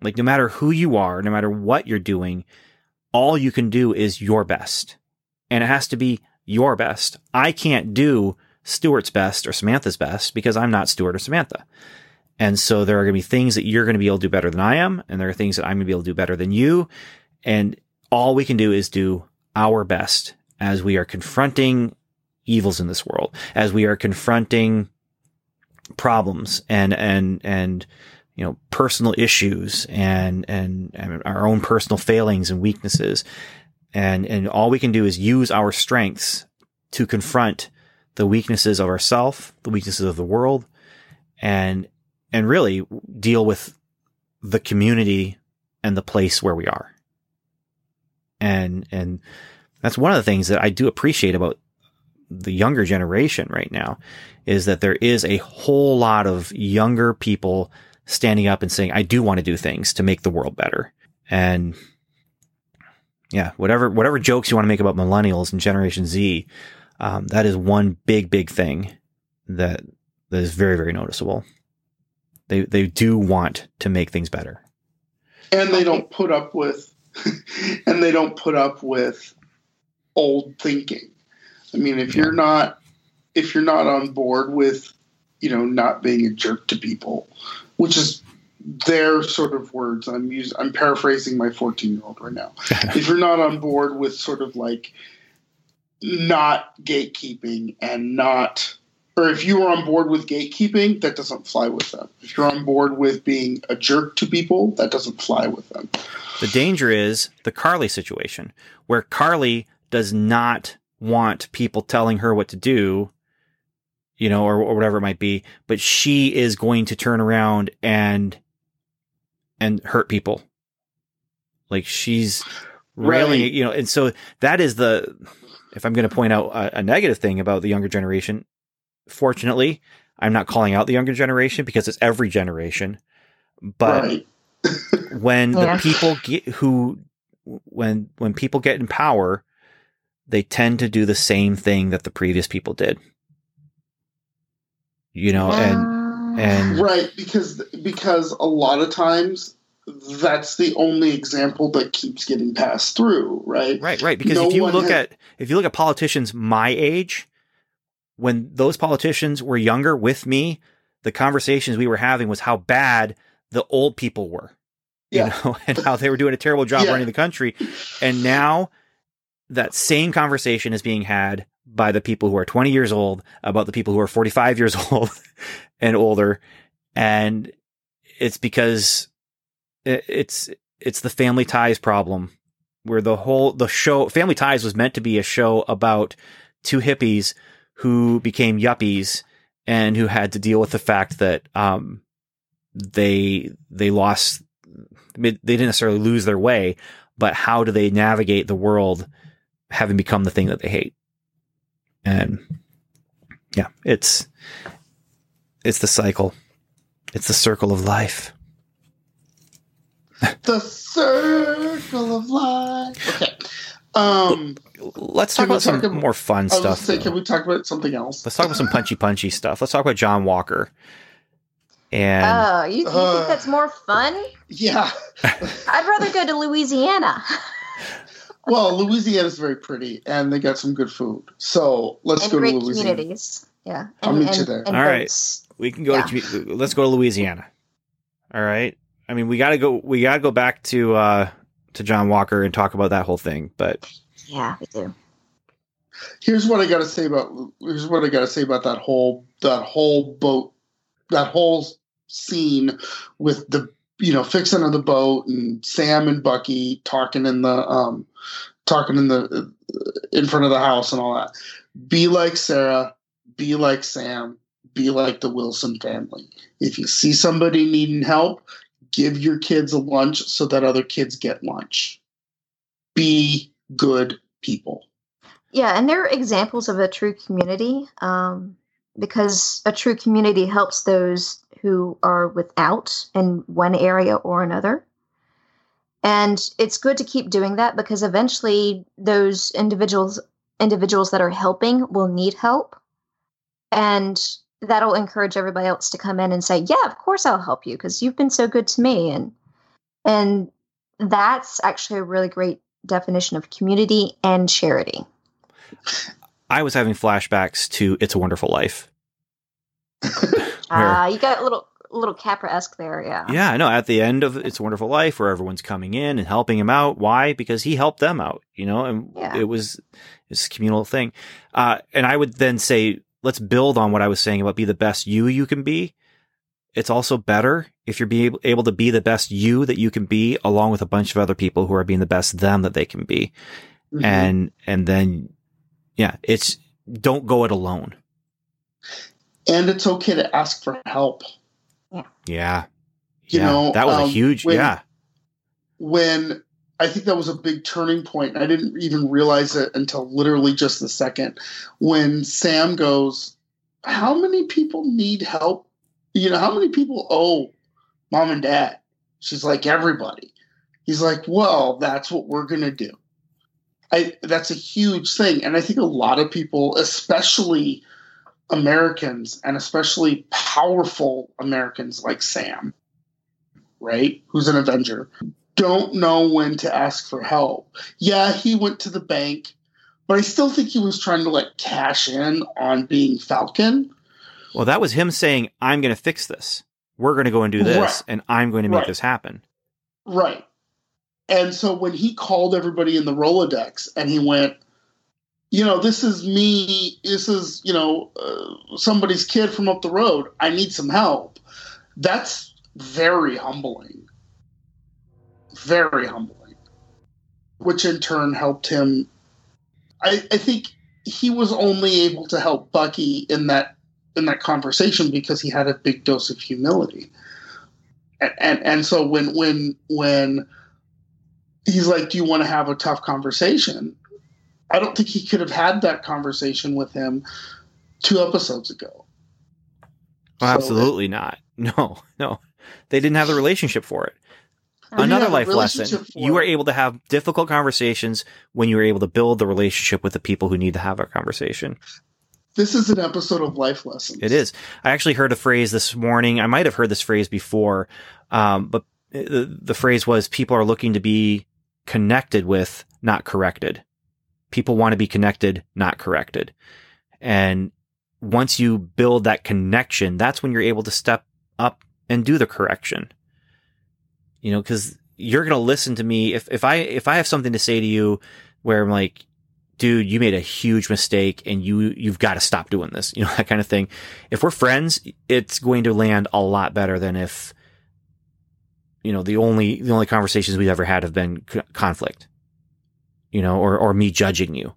Like no matter who you are, no matter what you're doing, all you can do is your best. And it has to be your best. I can't do Stuart's best or Samantha's best because I'm not Stuart or Samantha. And so there are going to be things that you're going to be able to do better than I am. And there are things that I'm going to be able to do better than you. And all we can do is do our best as we are confronting evils in this world, as we are confronting problems and, and, and, you know, personal issues and, and, and our own personal failings and weaknesses. And, and all we can do is use our strengths to confront the weaknesses of ourself, the weaknesses of the world, and and really deal with the community and the place where we are. And and that's one of the things that I do appreciate about the younger generation right now is that there is a whole lot of younger people standing up and saying, I do want to do things to make the world better. And yeah, whatever, whatever jokes you want to make about millennials and Generation Z, um, that is one big, big thing that that is very, very noticeable. They they do want to make things better, and they don't put up with, [LAUGHS] and they don't put up with old thinking. I mean, if you're not if you're not on board with, you know, not being a jerk to people, which is their sort of words. I'm using, I'm paraphrasing my 14 year old right now. [LAUGHS] if you're not on board with sort of like not gatekeeping and not or if you are on board with gatekeeping, that doesn't fly with them. If you're on board with being a jerk to people, that doesn't fly with them. The danger is the Karli situation, where Karli does not want people telling her what to do, you know, or, or whatever it might be, but she is going to turn around and and hurt people. Like she's railing, right. you know, and so that is the if I'm going to point out a, a, negative thing about the younger generation, fortunately, I'm not calling out the younger generation because it's every generation. But right. when yeah. the people get who when when people get in power, they tend to do the same thing that the previous people did. You know, and and right because because a lot of times that's the only example that keeps getting passed through, right? Right, right. Because no if you look has... at if you look at politicians my age, when those politicians were younger with me, the conversations we were having was how bad the old people were. You yeah. know, [LAUGHS] and how they were doing a terrible job yeah. running the country. And now that same conversation is being had by the people who are 20 years old about the people who are 45 years [LAUGHS] old and older. And it's because it's it's the family ties problem where the whole the show family ties was meant to be a show about two hippies who became yuppies and who had to deal with the fact that um, they they lost they didn't necessarily lose their way but how do they navigate the world having become the thing that they hate and yeah it's it's the cycle it's the circle of life [LAUGHS] the circle of life. Okay. Um, let's talk about some talk more fun stuff. Say, can we talk about something else? Let's talk about some punchy, punchy stuff. Let's talk about John Walker. And oh, you, you uh, think that's more fun? Yeah. I'd rather go to Louisiana. [LAUGHS] well, Louisiana is very pretty, and they got some good food. So let's and go great to Louisiana. Communities. Yeah, and, I'll meet and, you there. All right, we can go yeah. to. Let's go to Louisiana. All right. I mean, we got to go. We got to go back to uh, to John Walker and talk about that whole thing. But yeah, we do. Here's what I got to say about. Here's what I got to say about that whole that whole boat, that whole scene with the you know, fixing on the boat and Sam and Bucky talking in the um, talking in the in front of the house and all that. Be like Sarah. Be like Sam. Be like the Wilson family. If you see somebody needing help, give your kids a lunch so that other kids get lunch. Be good people. Yeah, and they're examples of a true community um, because a true community helps those who are without in one area or another. And it's good to keep doing that because eventually those individuals individuals that are helping will need help. And that'll encourage everybody else to come in and say, "Yeah, of course I'll help you because you've been so good to me." And and that's actually a really great definition of community and charity. I was having flashbacks to It's a Wonderful Life. [LAUGHS] Ah, uh, you got a little little Capra esque there, yeah. Yeah, I know. At the end of It's a Wonderful Life, where everyone's coming in and helping him out. Why? Because he helped them out, you know, and Yeah. it was a communal thing. Uh, and I would then say, let's build on what I was saying about be the best you you can be. It's also better if you're being able, able to be the best you that you can be, along with a bunch of other people who are being the best them that they can be. Mhm. And and then, yeah, it's don't go it alone. and it's okay to ask for help. Yeah, You yeah, know, that was a um, huge. when- yeah, when I think that was a big turning point. I didn't even realize it until literally just the second when Sam goes, How many people need help? You know, how many people owe mom and dad? She's like, Everybody. He's like, Well, that's what we're going to do. I, that's a huge thing. And I think a lot of people, especially Americans and especially powerful Americans like Sam, right, who's an Avenger, don't know when to ask for help. Yeah, he went to the bank, but I still think he was trying to like cash in on being Falcon. Well, that was him saying, I'm going to fix this. We're going to go and do this, Right. and I'm going to make Right. this happen. Right. And so when he called everybody in the Rolodex and he went, you know, this is me, this is, you know, uh, somebody's kid from up the road. I need some help. That's very humbling. Very humbling. Which in turn helped him. I, I think he was only able to help Bucky in that in that conversation because he had a big dose of humility. And and, and so when when when he's like, Do you want to have a tough conversation? I don't think he could have had that conversation with him two episodes ago. Well, So- absolutely not. No, no. They didn't have the relationship for it. Another life lesson. You it. able to have difficult conversations when you were able to build the relationship with the people who need to have a conversation. This is an episode of life lessons. It is. I actually heard a phrase this morning. I might have heard this phrase before, um, but the, the phrase was people are looking to be connected with, not corrected. People want to be connected, not corrected. And once you build that connection, that's when you're able to step up and do the correction. You know, cause you're going to listen to me. If, if I, if I have something to say to you where I'm like, dude, you made a huge mistake and you, you've got to stop doing this, [LAUGHS] you know, that kind of thing. If we're friends, it's going to land a lot better than if, you know, the only, the only conversations we've ever had have been c- conflict, you know, or, or me judging you.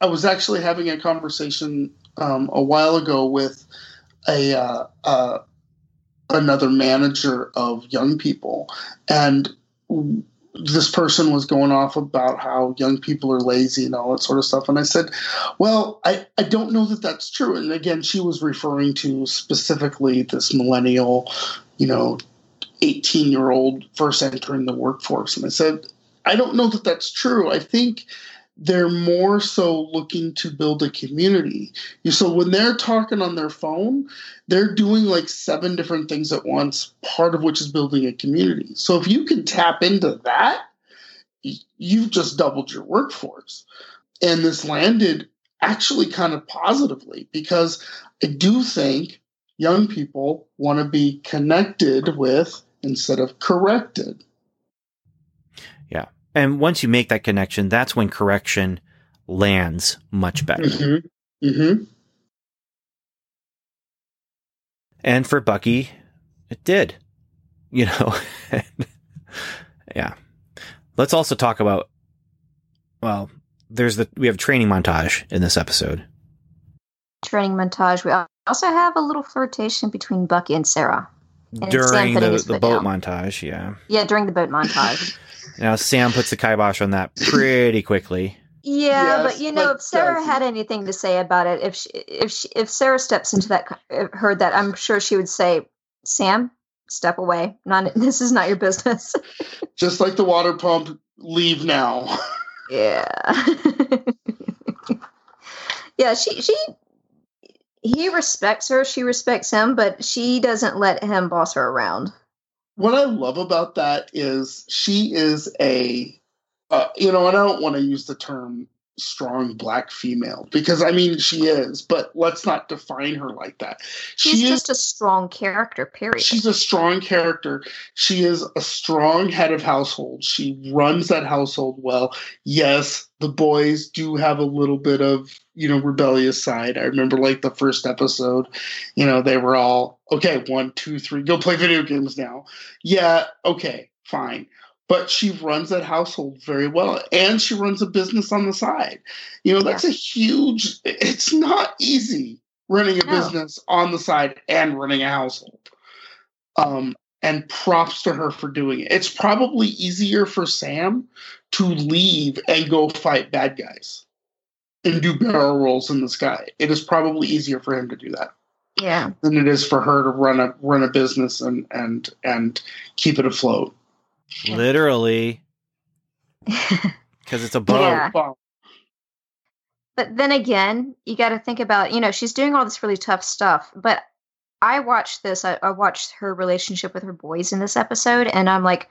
I was actually having a conversation um, a while ago with a uh, uh, another manager of young people, and this person was going off about how young people are lazy and all that sort of stuff. And I said, "Well, I, I don't know that that's true." And again, she was referring to specifically this millennial, you know, eighteen year old first entering the workforce. And I said, "I don't know that that's true. I think." they're more so looking to build a community. So when they're talking on their phone, they're doing like seven different things at once, part of which is building a community. So if you can tap into that, you've just doubled your workforce. And this landed actually kind of positively because I do think young people want to be connected with instead of corrected. Yeah. And once you make that connection, that's when correction lands much better. Mm-hmm. Mm-hmm. And for Bucky, it did. [LAUGHS] you know, yeah. Let's also talk about. Well, there's the we have training montage in this episode. Training montage. We also have a little flirtation between Bucky and Sarah. And during the, the boat down. montage. Yeah. Yeah, during the boat montage. [LAUGHS] Now Sam puts the kibosh on that pretty quickly. Yeah, Yes, but you know, but if Sarah doesn't. had anything to say about it, if she, if she, if Sarah steps into that, heard that, I'm sure she would say, "Sam, step away. Not [LAUGHS] this is not your business." [LAUGHS] Just like the water pump, leave now. yeah, yeah. She she he respects her. She respects him, but she doesn't let him boss her around. what I love about that is she is a, uh, you know, and I don't want to use the term strong black female because I mean she is, but let's not define her like that. She's she is just a strong character. Period. she's a strong character. She is a strong head of household. She runs that household well. Yes, the boys do have a little bit of, you know, rebellious side. I remember like the first episode, you know, they were all, okay, one, two, three, go play video games now. Yeah, okay, fine. But she runs that household very well. And she runs a business on the side. You know, that's a huge, it's not easy running a No. business on the side and running a household. Um, and props to her for doing it. It's probably easier for Sam to leave and go fight bad guys and do barrel rolls in the sky. It is probably easier for him to do that yeah. than it is for her to run a run a business and and and keep it afloat. Yeah. Literally, [LAUGHS] because it's a boat. Yeah. But then again, you got to think about, you know, she's doing all this really tough stuff. But I watched this, I, I watched her relationship with her boys in this episode, and I'm like,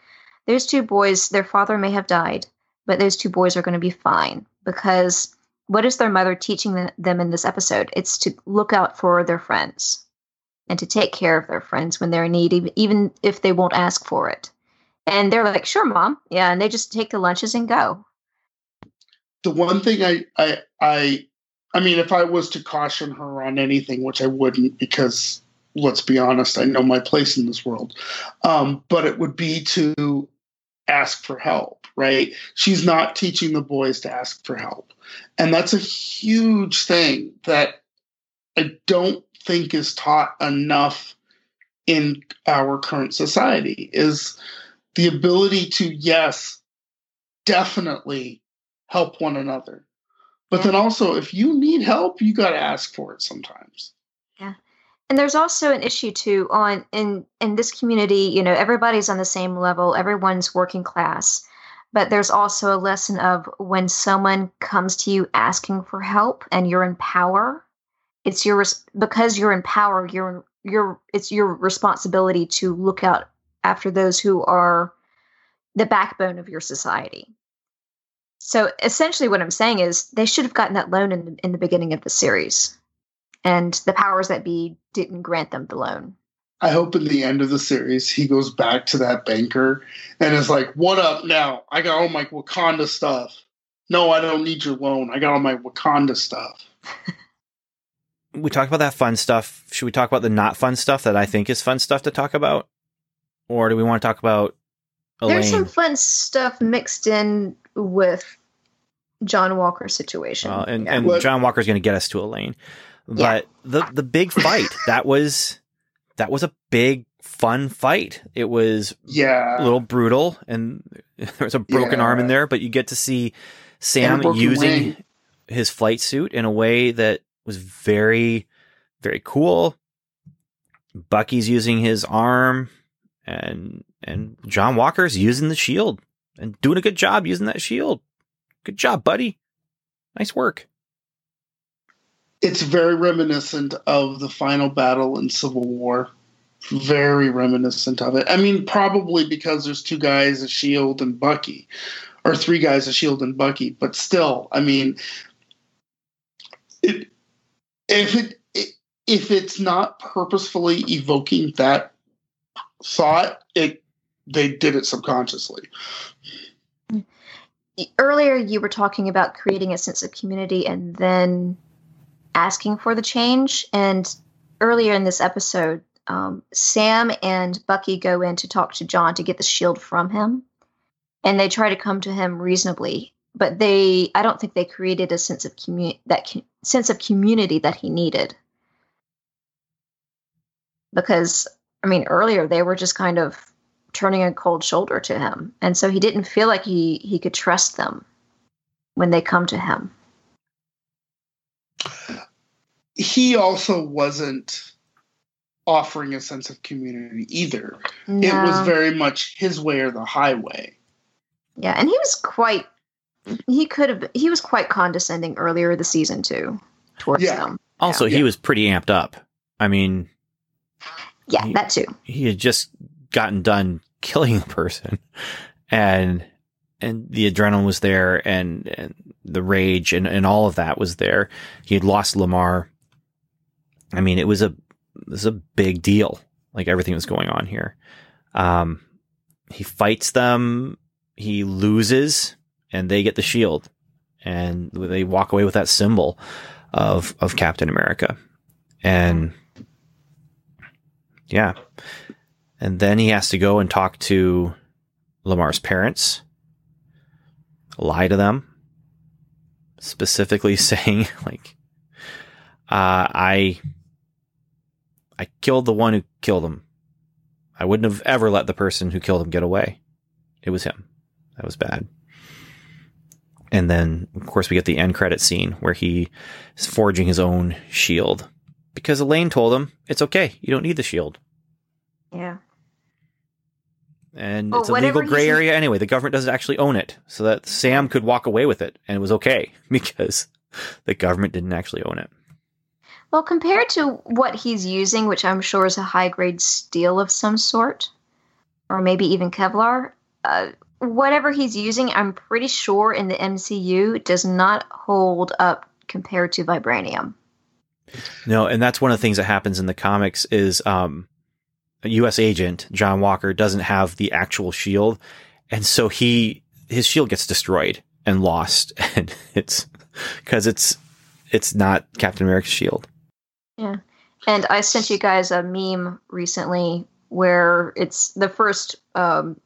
those two boys, their father may have died, but those two boys are going to be fine because what is their mother teaching them in this episode? It's to look out for their friends and to take care of their friends when they're in need, even- even if they won't ask for it. And they're like, sure, mom. Yeah. And they just take the lunches and go. the one thing I I I I mean, if I was to caution her on anything, which I wouldn't, because let's be honest, I know my place in this world. Um, but it would be to ask for help, right? She's not teaching the boys to ask for help. And that's a huge thing that I don't think is taught enough in our current society is the ability to, yes, definitely help one another. But Yeah. then also, if you need help, you got to ask for it sometimes. Yeah. And there's also an issue too on in in this community you know everybody's on the same level everyone's working class but there's also a lesson of when someone comes to you asking for help and you're in power it's your because you're in power you're you're it's your responsibility to look out after those who are the backbone of your society so essentially what i'm saying is they should have gotten that loan in the, in the beginning of the series and the powers that be didn't grant them the loan. I hope in the end of the series, he goes back to that banker and is like, What up now? I got all my Wakanda stuff. No, I don't need your loan. I got all my Wakanda stuff. [LAUGHS] We talked about that fun stuff. Should we talk about the not fun stuff that I think is fun stuff to talk about, or do we want to talk about Elaine? There's some fun stuff mixed in with John Walker's situation. Well, and Yeah. and What- John Walker's going to get us to Elaine, Yeah. but the the big fight that was that was a big fun fight. It was Yeah. a little brutal, and [LAUGHS] there was a broken Yeah. arm in there, but you get to see Sam using wing. his flight suit in a way that was very very cool. Bucky's using his arm, and and John Walker's using the shield and doing a good job using that shield. Good job, buddy. Nice work. It's very reminiscent of the final battle in Civil War. Very reminiscent of it. I mean, probably because there's two guys, a Shield and Bucky, or three guys, a Shield and Bucky. But still, I mean, it if it, it if it's not purposefully evoking that thought, it they did it subconsciously. Earlier, you were talking about creating a sense of community and then asking for the change. And earlier in this episode, um, Sam and Bucky go in to talk to John to get the shield from him, and they try to come to him reasonably. But they, I don't think they created a sense of commu- that sense of community that he needed. Because I mean, earlier they were just kind of turning a cold shoulder to him, and so he didn't feel like he he could trust them when they come to him. He also wasn't offering a sense of community either. It was very much his way or the highway. Yeah, and he was quite he could have he was quite condescending earlier the season too towards Yeah. them. Also, he was pretty amped up. I mean, Yeah, He- that too. he had just gotten done [LAUGHS] killing the person, and and the adrenaline was there, and, and the rage, and, and all of that was there. He had lost Lemar. I mean, it was a it was a big deal. Like everything was going on here. Um, he fights them. He loses, and they get the shield, and they walk away with that symbol of of Captain America, and yeah. And then he has to go and talk to Lemar's parents, lie to them, specifically [LAUGHS] saying like, uh, "I, I killed the one who killed him. I wouldn't have ever let the person who killed him get away. It was him. That was bad." And then, of course, we get the end credit scene where he is forging his own shield because Elaine told him it's okay. You don't need the shield Yeah. and Well, it's a legal gray area anyway. The government doesn't actually own it, so that Sam could walk away with it, and it was okay [LAUGHS] because the government didn't actually own it. Well, compared to what he's using, which I'm sure is a high grade steel of some sort, or maybe even Kevlar, uh, whatever he's using, I'm pretty sure in the MCU does not hold up compared to vibranium. No, and that's one of the things that happens in the comics is um, a U.S. agent John Walker doesn't have the actual shield, and so he his shield gets destroyed and lost, [LAUGHS] and it's because it's it's not Captain America's shield. Yeah, and I sent you guys a meme recently where it's the first um,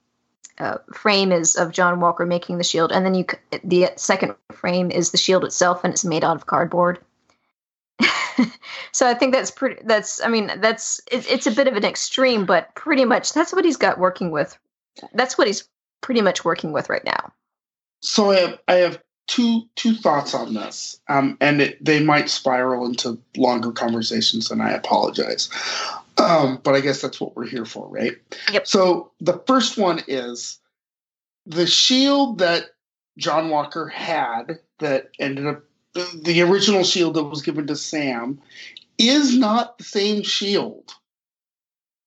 uh, frame is of John Walker making the shield, and then you the second frame is the shield itself, and it's made out of cardboard. [LAUGHS] so I think that's pretty. That's I mean that's it, it's a bit of an extreme, but pretty much that's what he's got working with. That's what he's pretty much working with right now. So I have I have two two thoughts on this, um, and it, they might spiral into longer conversations, and I apologize. Um, but I guess that's what we're here for, right? Yep. So the first one is the shield that John Walker had that ended up the, the original shield that was given to Sam is not the same shield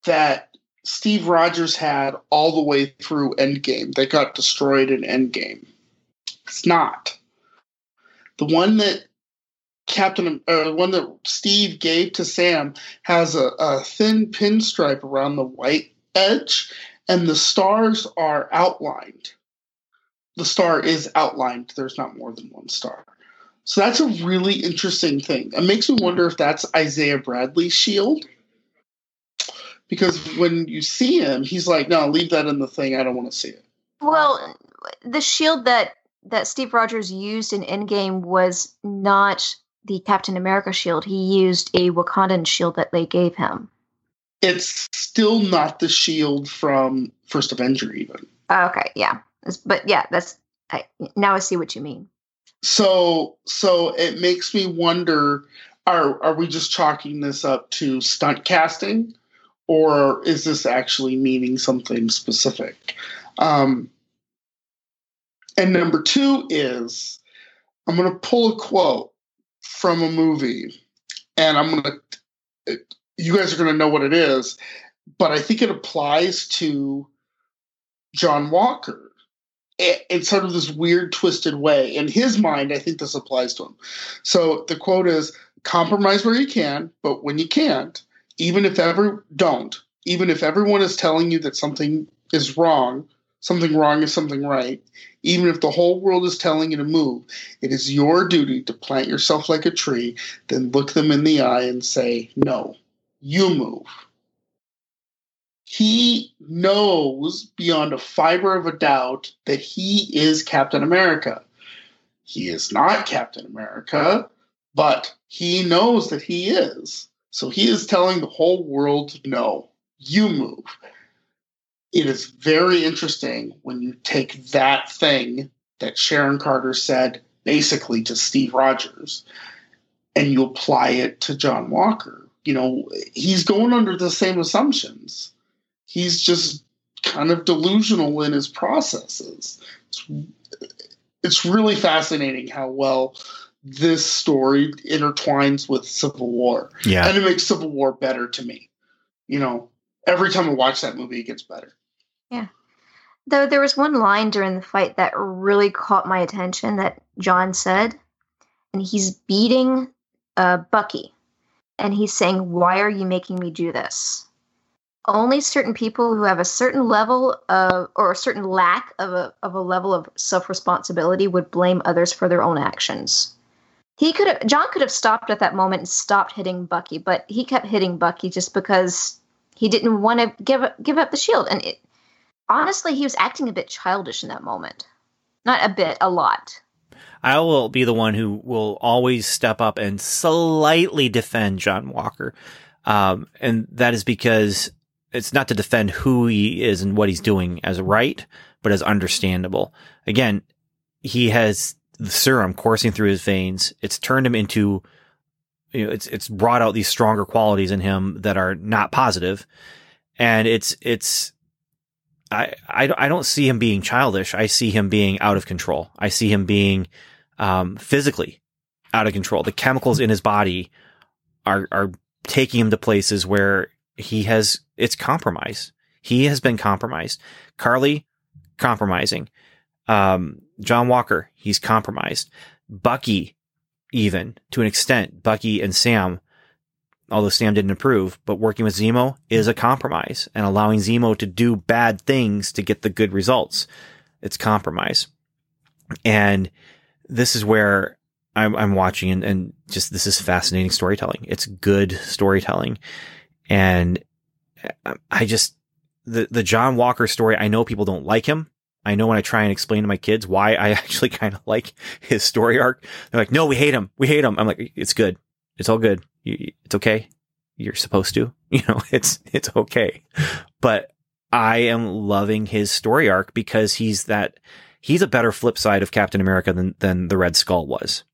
that Steve Rogers had all the way through Endgame that got destroyed in Endgame. It's not. The one that Captain, uh, one that Steve gave to Sam has a, a thin pinstripe around the white edge, and the stars are outlined. The star is outlined. There's not more than one star. So that's a really interesting thing. It makes me wonder if that's Isaiah Bradley's shield. Because when you see him, he's like, no, leave that in the thing. I don't want to see it. Well, the shield that that Steve Rogers used in Endgame was not the Captain America shield. He used a Wakandan shield that they gave him. It's still not the shield from First Avenger, even. Okay, yeah, but yeah, that's I, now I see what you mean. So, so it makes me wonder: are are we just chalking this up to stunt casting, or is this actually meaning something specific? Um, and number two is, I'm going to pull a quote from a movie, and I'm going to. You guys are going to know what it is, but I think it applies to John Walker in sort of this weird, twisted way. In his mind, I think this applies to him. So the quote is compromise where you can, but when you can't, even if ever don't, even if everyone is telling you that something is wrong, something wrong is something right, even if the whole world is telling you to move, it is your duty to plant yourself like a tree, then look them in the eye and say, No, you move. He knows beyond a fiber of a doubt that he is Captain America. He is not Captain America, but he knows that he is. So he is telling the whole world no, you move. It is very interesting when you take that thing that Sharon Carter said basically to Steve Rogers and you apply it to John Walker. You know, he's going under the same assumptions. He's just kind of delusional in his processes. It's, it's really fascinating how well this story intertwines with Civil War. Yeah. And it makes Civil War better to me. You know, every time I watch that movie, it gets better. Yeah. Though there was one line during the fight that really caught my attention that John said, and he's beating uh, Bucky, and he's saying, "Why are you making me do this?" Only certain people who have a certain level of, or a certain lack of a of a level of self responsibility would blame others for their own actions. He could have, John could have stopped at that moment and stopped hitting Bucky, but he kept hitting Bucky just because he didn't want to give up, give up the shield, and it, honestly, he was acting a bit childish in that moment. Not a bit, a lot. I will be the one who will always step up and slightly defend John Walker. Um, and that is because it's not to defend who he is and what he's doing as right, but as understandable. Again, he has the serum coursing through his veins. It's turned him into, you know, it's, it's brought out these stronger qualities in him that are not positive. And it's, it's, I, I, I don't see him being childish. I see him being out of control. I see him being um, physically out of control. The chemicals in his body are are taking him to places where he has it's compromise. He has been compromised. Karli compromising. Um, John Walker, he's compromised. Bucky, even to an extent, Bucky and Sam although Sam didn't approve, but working with Zemo is a compromise and allowing Zemo to do bad things to get the good results. It's compromise. And this is where I'm, I'm watching and, and just this is fascinating storytelling. It's good storytelling. And uh, I just, the, the John Walker story, I know people don't like him. I know when I try and explain to my kids why I [LAUGHS] actually kind of like his story arc, they're like, no, we hate him. We hate him. I'm like, it's good. It's all good it's okay. You're supposed to, [LAUGHS] you know, it's, it's okay. But I am loving his story arc because he's that, he's a better flip side of Captain America than, than the Red Skull was.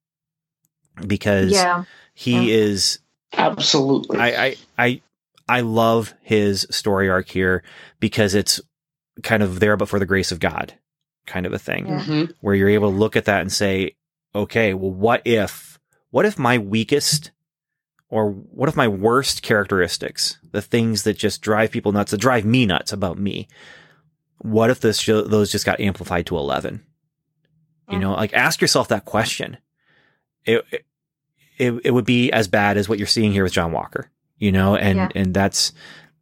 Because Yeah. he Yeah. is, Absolutely. I, I, I, I love his story arc here because it's kind of there, but for the grace of God kind of a thing Yeah. Mhm. where you're able to look at that and say, okay, well, what if, what if my weakest or what if my worst characteristics, the things that just drive people nuts, that drive me nuts about me, what if this, those just got amplified to 11? You Yeah. know, like ask yourself that question. It, it, it would be as bad as what you're seeing here with John Walker, you know, and, Yeah. and that's,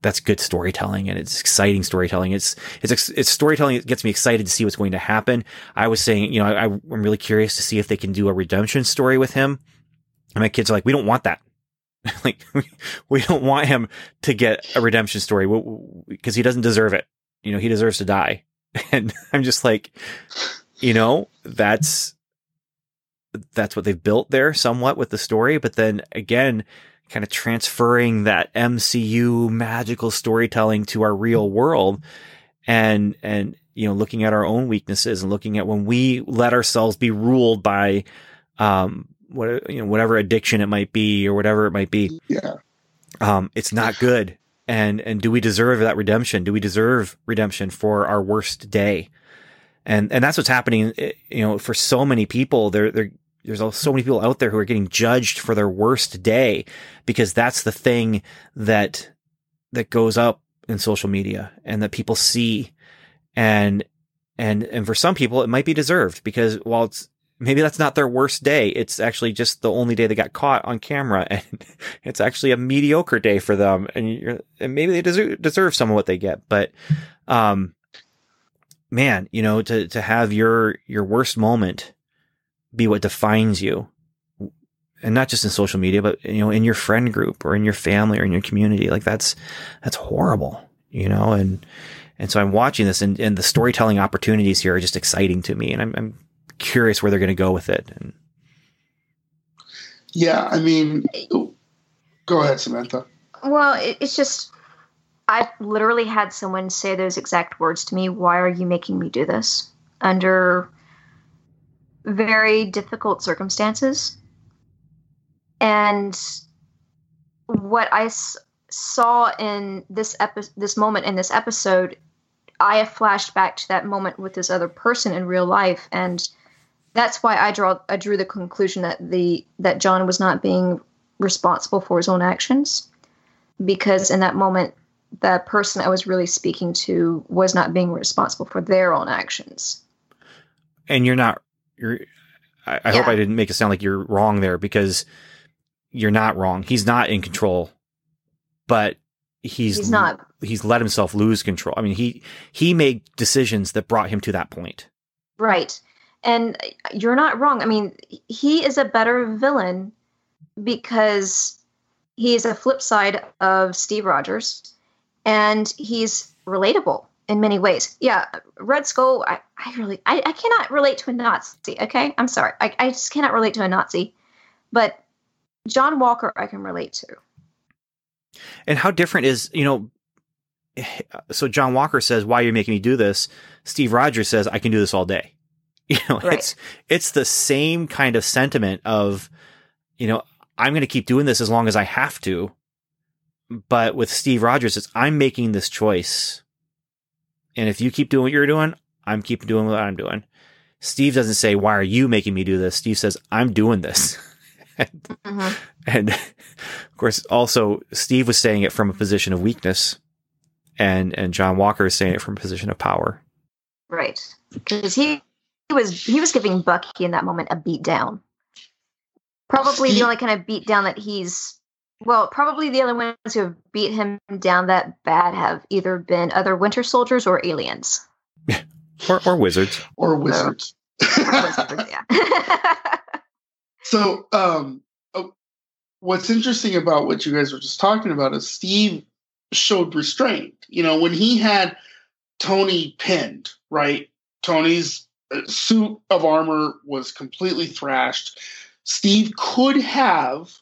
that's good storytelling and it's exciting storytelling. It's, it's, it's storytelling that gets me excited to see what's going to happen. I was saying, you know, I, I'm really curious to see if they can do a redemption story with him. And my kids are like, we don't want that. [LAUGHS] like, [LAUGHS] we, we don't want him to get a redemption story because he doesn't deserve it. You know, he deserves to die. [LAUGHS] And I'm just like, you know, that's, that's what they've built there somewhat with the story. But then again, kind of transferring that MCU magical storytelling to our real world and, and, you know, looking at our own weaknesses and looking at when we let ourselves be ruled by, um, what, you know, whatever addiction it might be or whatever it might be, Yeah. um, it's not good. And, and do we deserve that redemption? Do we deserve redemption for our worst day? And, and that's what's happening, eh, you know, for so many people. They're, they're, there's so many people out there who are getting judged for their worst day because that's the thing that, that goes up in social media and that people see. And, and, and for some people, it might be deserved because while it's, maybe that's not their worst day. It's actually just the only day they got caught on camera [LAUGHS] and it's actually a mediocre day for them. And and maybe they deserve, deserve some of what they get, but, um, man, you know, to, to have your, your worst moment be what defines you and not just in social media, but, you know, in your friend group or in your family or in your community, like that's, that's horrible. you know, and, and so I'm watching this and, and the storytelling opportunities here are just exciting to me. And I'm, I'm curious where they're going to go with it. And Yeah, I mean, go ahead, Samantha. Well, it's just I've literally had someone say those exact words to me. Why are you making me do this under very difficult circumstances? And what I s- saw in this epi- this moment in this episode, I have flashed back to that moment with this other person in real life, and that's why I draw I drew the conclusion that the that John was not being responsible for his own actions because in that moment the person I was really speaking to was not being responsible for their own actions. and you're not you're I, I hope I didn't make it sound like you're wrong there because you're not wrong. He's not in control, but he's He's not. he's let himself lose control. I mean, he he made decisions that brought him to that point. Right. And you're not wrong. I mean, he is a better villain because he is a flip side of Steve Rogers and he's relatable in many ways. Yeah, Red Skull, I, I really, I, I cannot relate to a Nazi, okay? I'm sorry. I, I just cannot relate to a Nazi. But John Walker, I can relate to. And how different is, you know, [SIGHS] so John Walker says, "Why are you making me do this?" Steve Rogers says, "I can do this all day." [LAUGHS] You know, Right. it's it's the same kind of sentiment of, you know, I'm going to keep doing this as long as I have to. But with Steve Rogers, it's I'm making this choice, and if you keep doing what you're doing, I'm keeping doing what I'm doing. Steve doesn't say, "Why are you making me do this?" Steve says, "I'm doing this." [LAUGHS] and, Mhm. and of course, also Steve was saying it from a position of weakness, and and John Walker is saying it from a position of power. Right. Because he, he was he was giving Bucky in that moment a beat down. Probably Steve- the only kind of beat down that he's well, probably the only ones who have beat him down that bad have either been other Winter Soldiers or aliens. [LAUGHS] Or, or wizards. or wizards. [LAUGHS] yeah. [LAUGHS] so, um, oh, what's interesting about what you guys were just talking about is Steve showed restraint. You know, when he had Tony pinned, right? Tony's uh, suit of armor was completely thrashed. Steve could have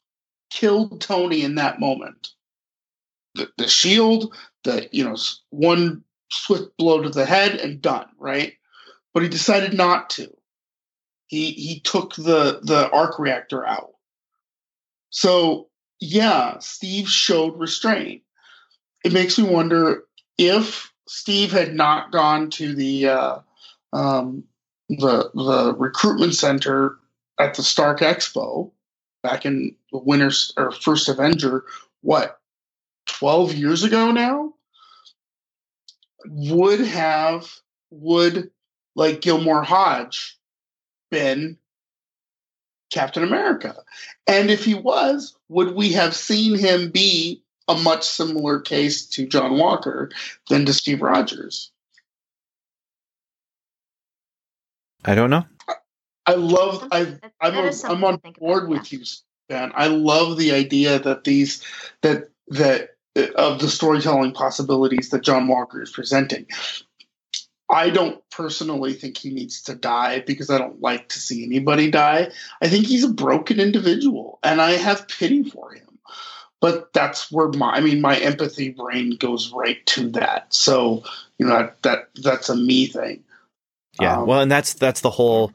killed Tony in that moment. The, the shield, the you know, one swift blow to the head and done, right? But he decided not to. He he took the the arc reactor out. So yeah, Steve showed restraint. It makes me wonder if Steve had not gone to the uh, um, the the recruitment center at the Stark Expo back in the winter or first Avenger, what twelve years ago now, would have would like Gilmore Hodge been Captain America? And if he was, would we have seen him be a much similar case to John Walker than to Steve Rogers? I don't know. I love. I That- I'm, I'm, something to on board about, with you, Ben. I love the idea that these that that uh, of the storytelling possibilities that John Walker is presenting. I don't personally think he needs to die because I don't like to see anybody die. I think he's a broken individual, and I have pity for him. But that's where my I mean my empathy brain goes right to that. So you know that, that that's a me thing. Yeah. Um, well, and that's that's the whole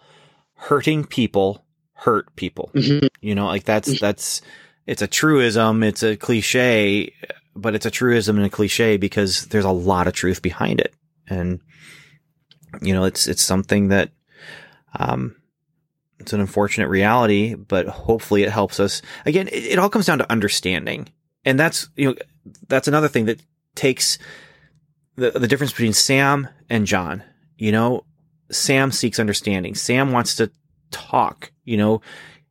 hurting people hurt people. Mhm. You know, like that's that's it's a truism, it's a cliche, but it's a truism and a cliche because there's a lot of truth behind it. And you know, it's it's something that um it's an unfortunate reality, but hopefully it helps us. Again, it, it all comes down to understanding. And that's, you know, that's another thing that takes the the difference between Sam and John. You know, Sam seeks understanding. Sam wants to talk, you know,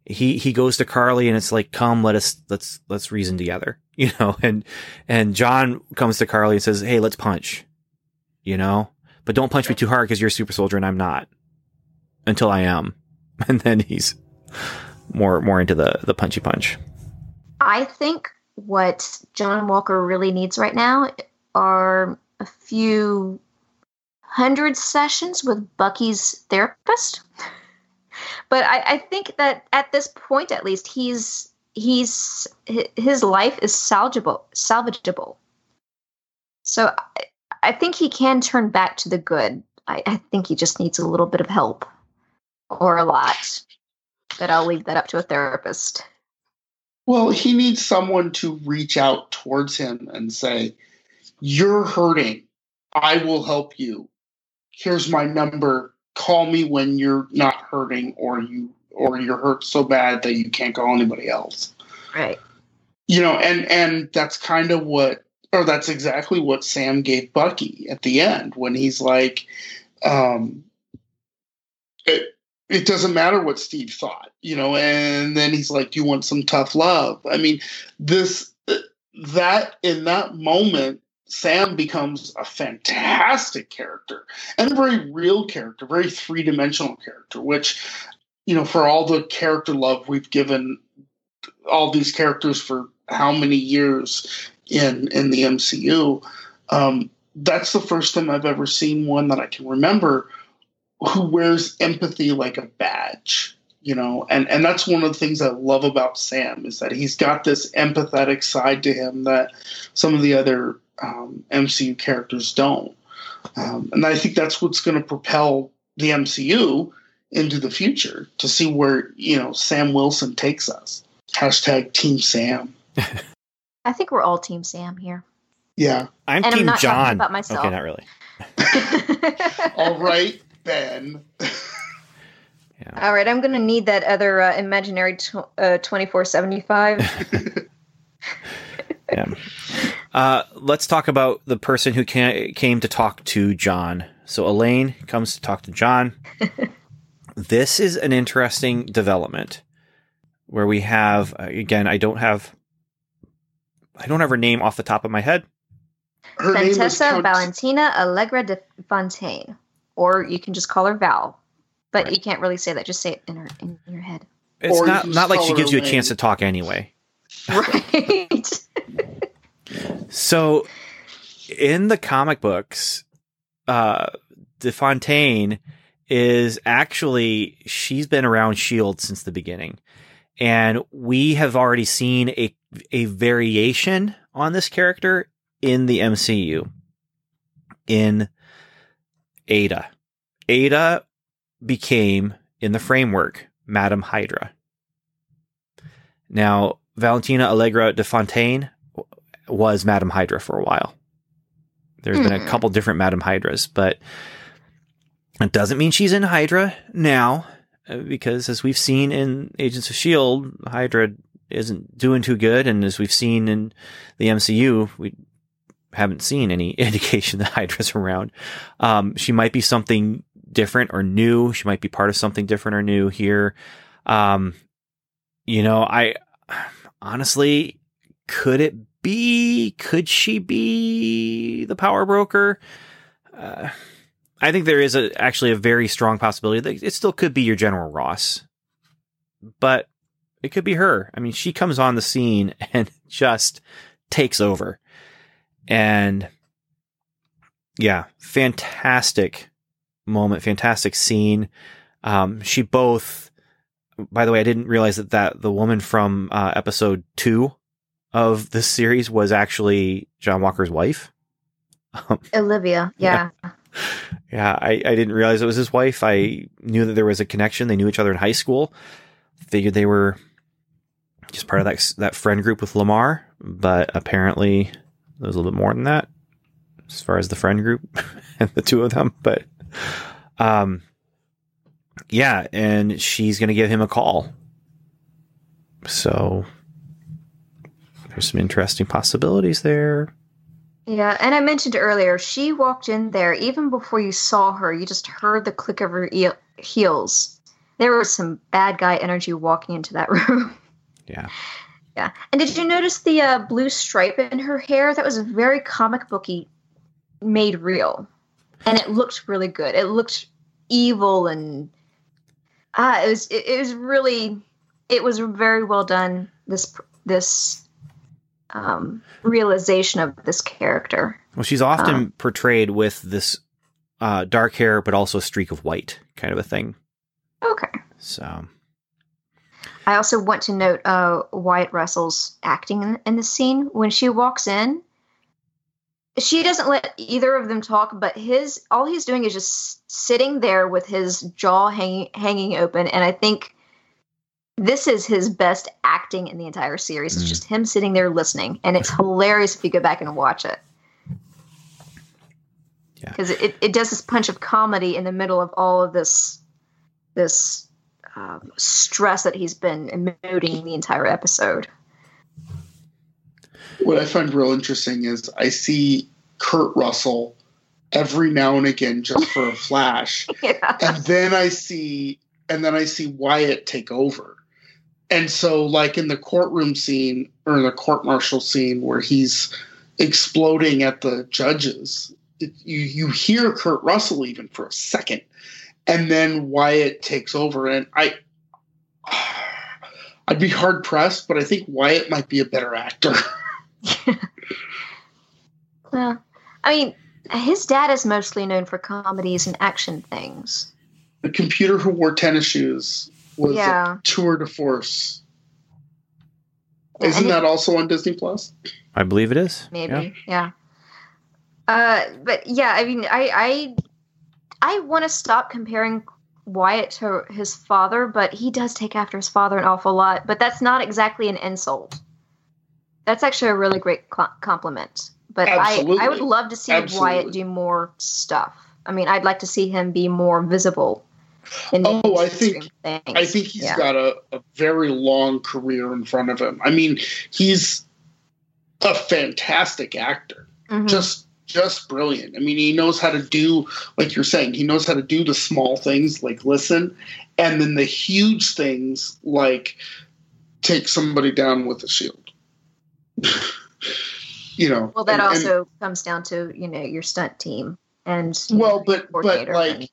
he, he goes to Karli and it's like, come, let us, let's, let's reason together, [LAUGHS] you know, and, and John comes to Karli and says, Hey, let's punch, you know, but don't punch me too hard because you're a super soldier and I'm not until I am. [LAUGHS] And then he's more, more into the, the punchy punch. I think what John Walker really needs right now are a few hundred sessions with Bucky's therapist. But I, I think that at this point, at least, he's he's his life is salvageable. Salvageable. So I, I think he can turn back to the good. I, I think he just needs a little bit of help, or a lot. But I'll leave that up to a therapist. Well, he needs someone to reach out towards him and say, You're hurting. I will help you. Here's my number. Call me when you're not hurting or you or you're hurt so bad that you can't call anybody else. Right. You know, and and that's kind of what or that's exactly what Sam gave Bucky at the end when he's like, um, it, it doesn't matter what Steve thought, you know, and then he's like, Do you want some tough love? I mean, this, that in that moment, Sam becomes a fantastic character and a very real character, very three dimensional character, which, you know, for all the character love we've given all these characters for how many years in in the MCU, um, that's the first time I've ever seen one that I can remember who wears empathy like a badge you know? And and that's one of the things i love about sam is that he's got this empathetic side to him that some of the other um, mcu characters don't um, and i think that's what's going to propel the mcu into the future to see where you know sam wilson takes us hashtag team sam [LAUGHS] I think we're all Team Sam here. yeah I'm And I'm Team not John. about myself. Okay, not really. [LAUGHS] [LAUGHS] all right ben Yeah. All right, I'm going to need that other uh, imaginary tw- uh, 2475. Yeah. Uh, let's talk about the person who ca- came to talk to John. So Elaine comes to talk to John. [LAUGHS] this is an interesting development where we have uh, again. I don't have. I don't have her name off the top of my head. her name Fantessa Count- Valentina Allegra de Fontaine. Or you can just call her Val. But you can't really say that. Just say it in, her, in your head. It's Or not not like she her gives you a chance to talk anyway. [LAUGHS] Right. So, in the comic books, uh, DeFontaine is actually she's been around Shield since the beginning, and we have already seen a a variation on this character in the MCU. In Aida, Aida became in the framework Madam Hydra. Now, Valentina Allegra de Fontaine was Madam Hydra for a while. There's been a Hmm. couple different Madam Hydras, but it doesn't mean she's in Hydra now, uh, because as we've seen in Agents of S.H.I.E.L.D., Hydra isn't doing too good. And as we've seen in the MCU, we haven't seen any [LAUGHS] indication that Hydra's around. Um, she might be something different or new. She might be part of something different or new here. Um, you know, I [SIGHS] honestly, could it be? Could she be the power broker? Uh, I think there is a, actually a very strong possibility that it still could be your General Ross, but it could be her. I mean, she comes on the scene [LAUGHS] and just takes over. And yeah, fantastic moment, fantastic scene. Um, she both, by the way, I didn't realize that, that the woman from uh, episode two of this series was actually John Walker's wife. Olivia. [LAUGHS] Yeah. Yeah, I, I didn't realize it was his wife. I knew that there was a connection. They knew each other in high school. Figured they were just part of that that friend group with Lemar, but apparently there was a little bit more than that as far as the friend group [LAUGHS] and the two of them. But um, yeah, and she's gonna give him a call. So there's some interesting possibilities there. Yeah, and I mentioned earlier, she walked in there even before you saw her. You just heard the click of her e- heels. There was some bad guy energy walking into that [LAUGHS] room. Yeah. yeah, and did you notice the uh, blue stripe in her hair? That was very comic booky, made real, and it looked really good. It looked evil and ah, it was it, it was really it was very well done. This this um, realization of this character. Well, she's often Um, portrayed with this uh, dark hair, but also a streak of white kind of a thing. Okay. So, I also want to note uh, Wyatt Russell's acting in, in the scene when she walks in. She doesn't let either of them talk, but his all he's doing is just sitting there with his jaw hanging hanging open, and I think this is his best acting in the entire series. It's Mm. just him sitting there listening, and it's hilarious if you go back and watch it. Yeah. because it, it does this punch of comedy in the middle of all of this this um, stress that he's been emoting the entire episode. What I find real interesting is I see Kurt Russell every now and again just for a flash, [LAUGHS] yeah. and then I see and then I see Wyatt take over. And so like in the courtroom scene or in the court martial scene where he's exploding at the judges, it, you you hear Kurt Russell even for a second. And then Wyatt takes over and I [SIGHS] I'd be hard pressed, but I think Wyatt might be a better actor. yeah. [LAUGHS] [LAUGHS] Well, I mean, his dad is mostly known for comedies and action things. the computer who wore tennis shoes was Yeah. a tour de force. Yeah, Isn't that also on Disney Plus? I believe it is. maybe Yeah. yeah, Uh, but yeah i mean i i i want to stop comparing wyatt to his father but he does take after his father an awful lot but that's not exactly an insult that's actually a really great cl- compliment but I, Absolutely. I would love to see Absolutely. wyatt do more stuff i mean i'd like to see him be more visible in the Oh, I think- things. I think he's Yeah. got a, a very long career in front of him. I mean, he's a fantastic actor. Mhm. Just just brilliant. I mean, he knows how to do like you're saying, he knows how to do the small things like listen and then the huge things like take somebody down with a shield. [LAUGHS] you know. well that and- and- also comes down to you know your stunt team and well, know, but but like and-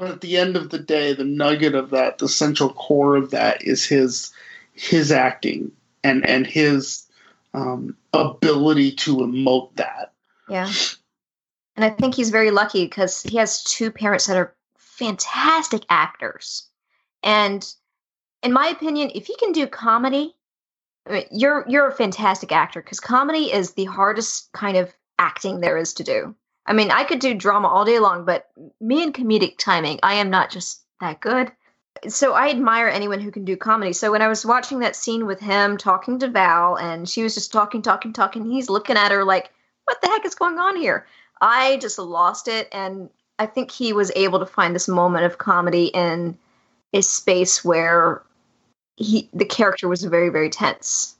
but at the end of the day, the nugget of that, the central core of that is his his acting and and his um, ability to emote that. Yeah. And I think he's very lucky because he has two parents that are fantastic actors. And in my opinion, if you can do comedy, I mean, you're you're a fantastic actor because comedy is the hardest kind of acting there is to do. I mean, I could do drama all day long, but me and comedic timing, I am not just that good. So I admire anyone who can do comedy. So when I was watching that scene with him talking to Val and she was just talking, talking, talking, he's looking at her like, what the heck is going on here? I just lost it. And I think he was able to find this moment of comedy in a space where he the character was very, very tense.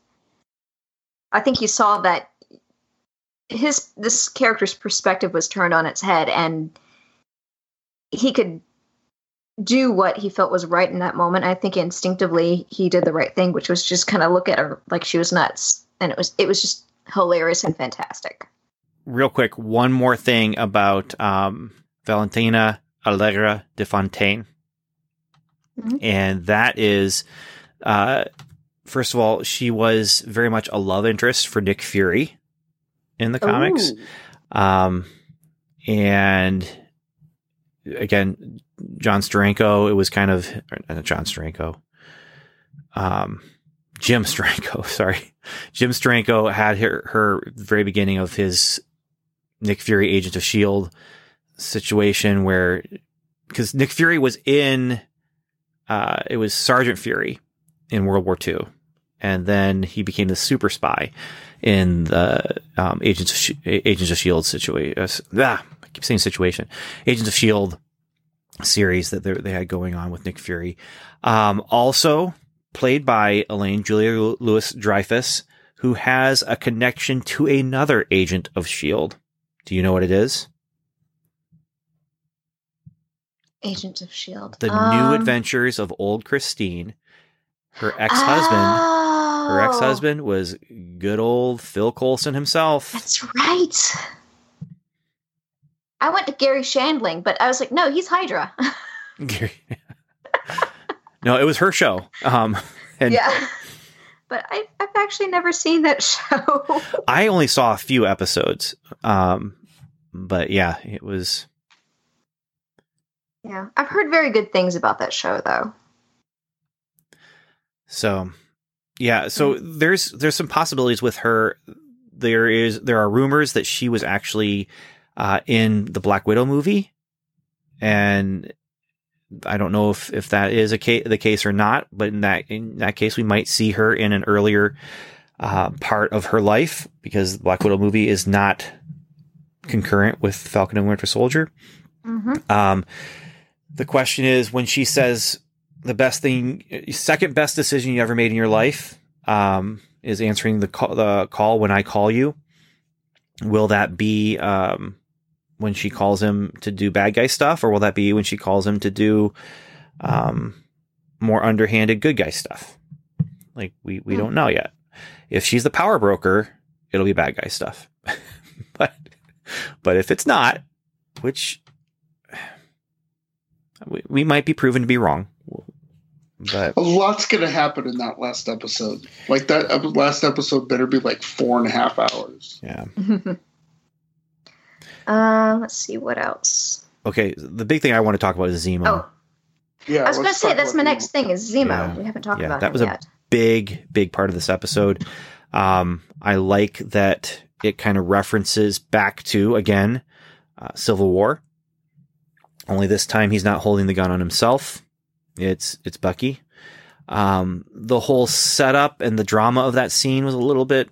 I think he saw that his this character's perspective was turned on its head and he could do what he felt was right in that moment. I think instinctively he did the right thing, which was just kind of look at her like she was nuts. And it was it was just hilarious and fantastic. Real quick, one more thing about um, Valentina Allegra de Fontaine. Mhm. And that is, uh, first of all, she was very much a love interest for Nick Fury in the comics. Um, and again, John Steranko, it was kind of John Steranko. Um, Jim [LAUGHS] Steranko, sorry. Jim Steranko had her, her very beginning of his Nick Fury Agent of S.H.I.E.L.D. situation where, because Nick Fury was in, uh, it was Sergeant Fury in World War II. And then he became the super spy in the um, Agents of Sh- Agents of Shield situation. Uh, ah, I keep saying situation. Agents of Shield series that they they had going on with Nick Fury. Um, also played by Elaine Julia Louis-Dreyfus, who has a connection to another agent of Shield. Do you know what it is? Agent of Shield. The Um, New Adventures of Old Christine. Her ex-husband. Her oh, ex-husband was good old Phil Coulson himself. That's right. I went to Garry Shandling, but I was like, no, he's Hydra. no, it was her show. Um, and yeah. but I've, I've actually never seen that [LAUGHS] show. I only saw a few episodes. Um, but yeah, it was. yeah, I've heard very good things about that show, though. So, yeah. So there's there's some possibilities with her. There is there are rumors that she was actually uh, in the Black Widow movie, and I don't know if if that is a case, the case or not. But in that in that case, we might see her in an earlier uh, part of her life because the Black Widow movie is not concurrent with Falcon and Winter Soldier. hmm Um, the question is when she says the best thing, second best decision you ever made in your life, um, is answering the call, the call when I call you. Will that be, um, when she calls him to do bad guy stuff or will that be when she calls him to do, um, more underhanded good guy stuff? Like we, we Hmm. don't know yet. If she's the power broker, it'll be bad guy stuff. [LAUGHS] but, but if it's not, which [SIGHS] we, we might be proven to be wrong. But A lot's going to happen in that last episode. Like that last episode better be like four and a half hours. yeah. [LAUGHS] uh, let's see what else. Okay. The big thing I want to talk about is Zemo. Oh, Yeah, I was going to say that's my Nemo. next thing is Zemo. Yeah. We haven't talked Yeah, about that him was a- yet. Big, big part of this episode. Um, I like that it kind of references back to again, uh, Civil War. Only this time he's not holding the gun on himself. It's, it's Bucky. Um, the whole setup and the drama of that scene was a little bit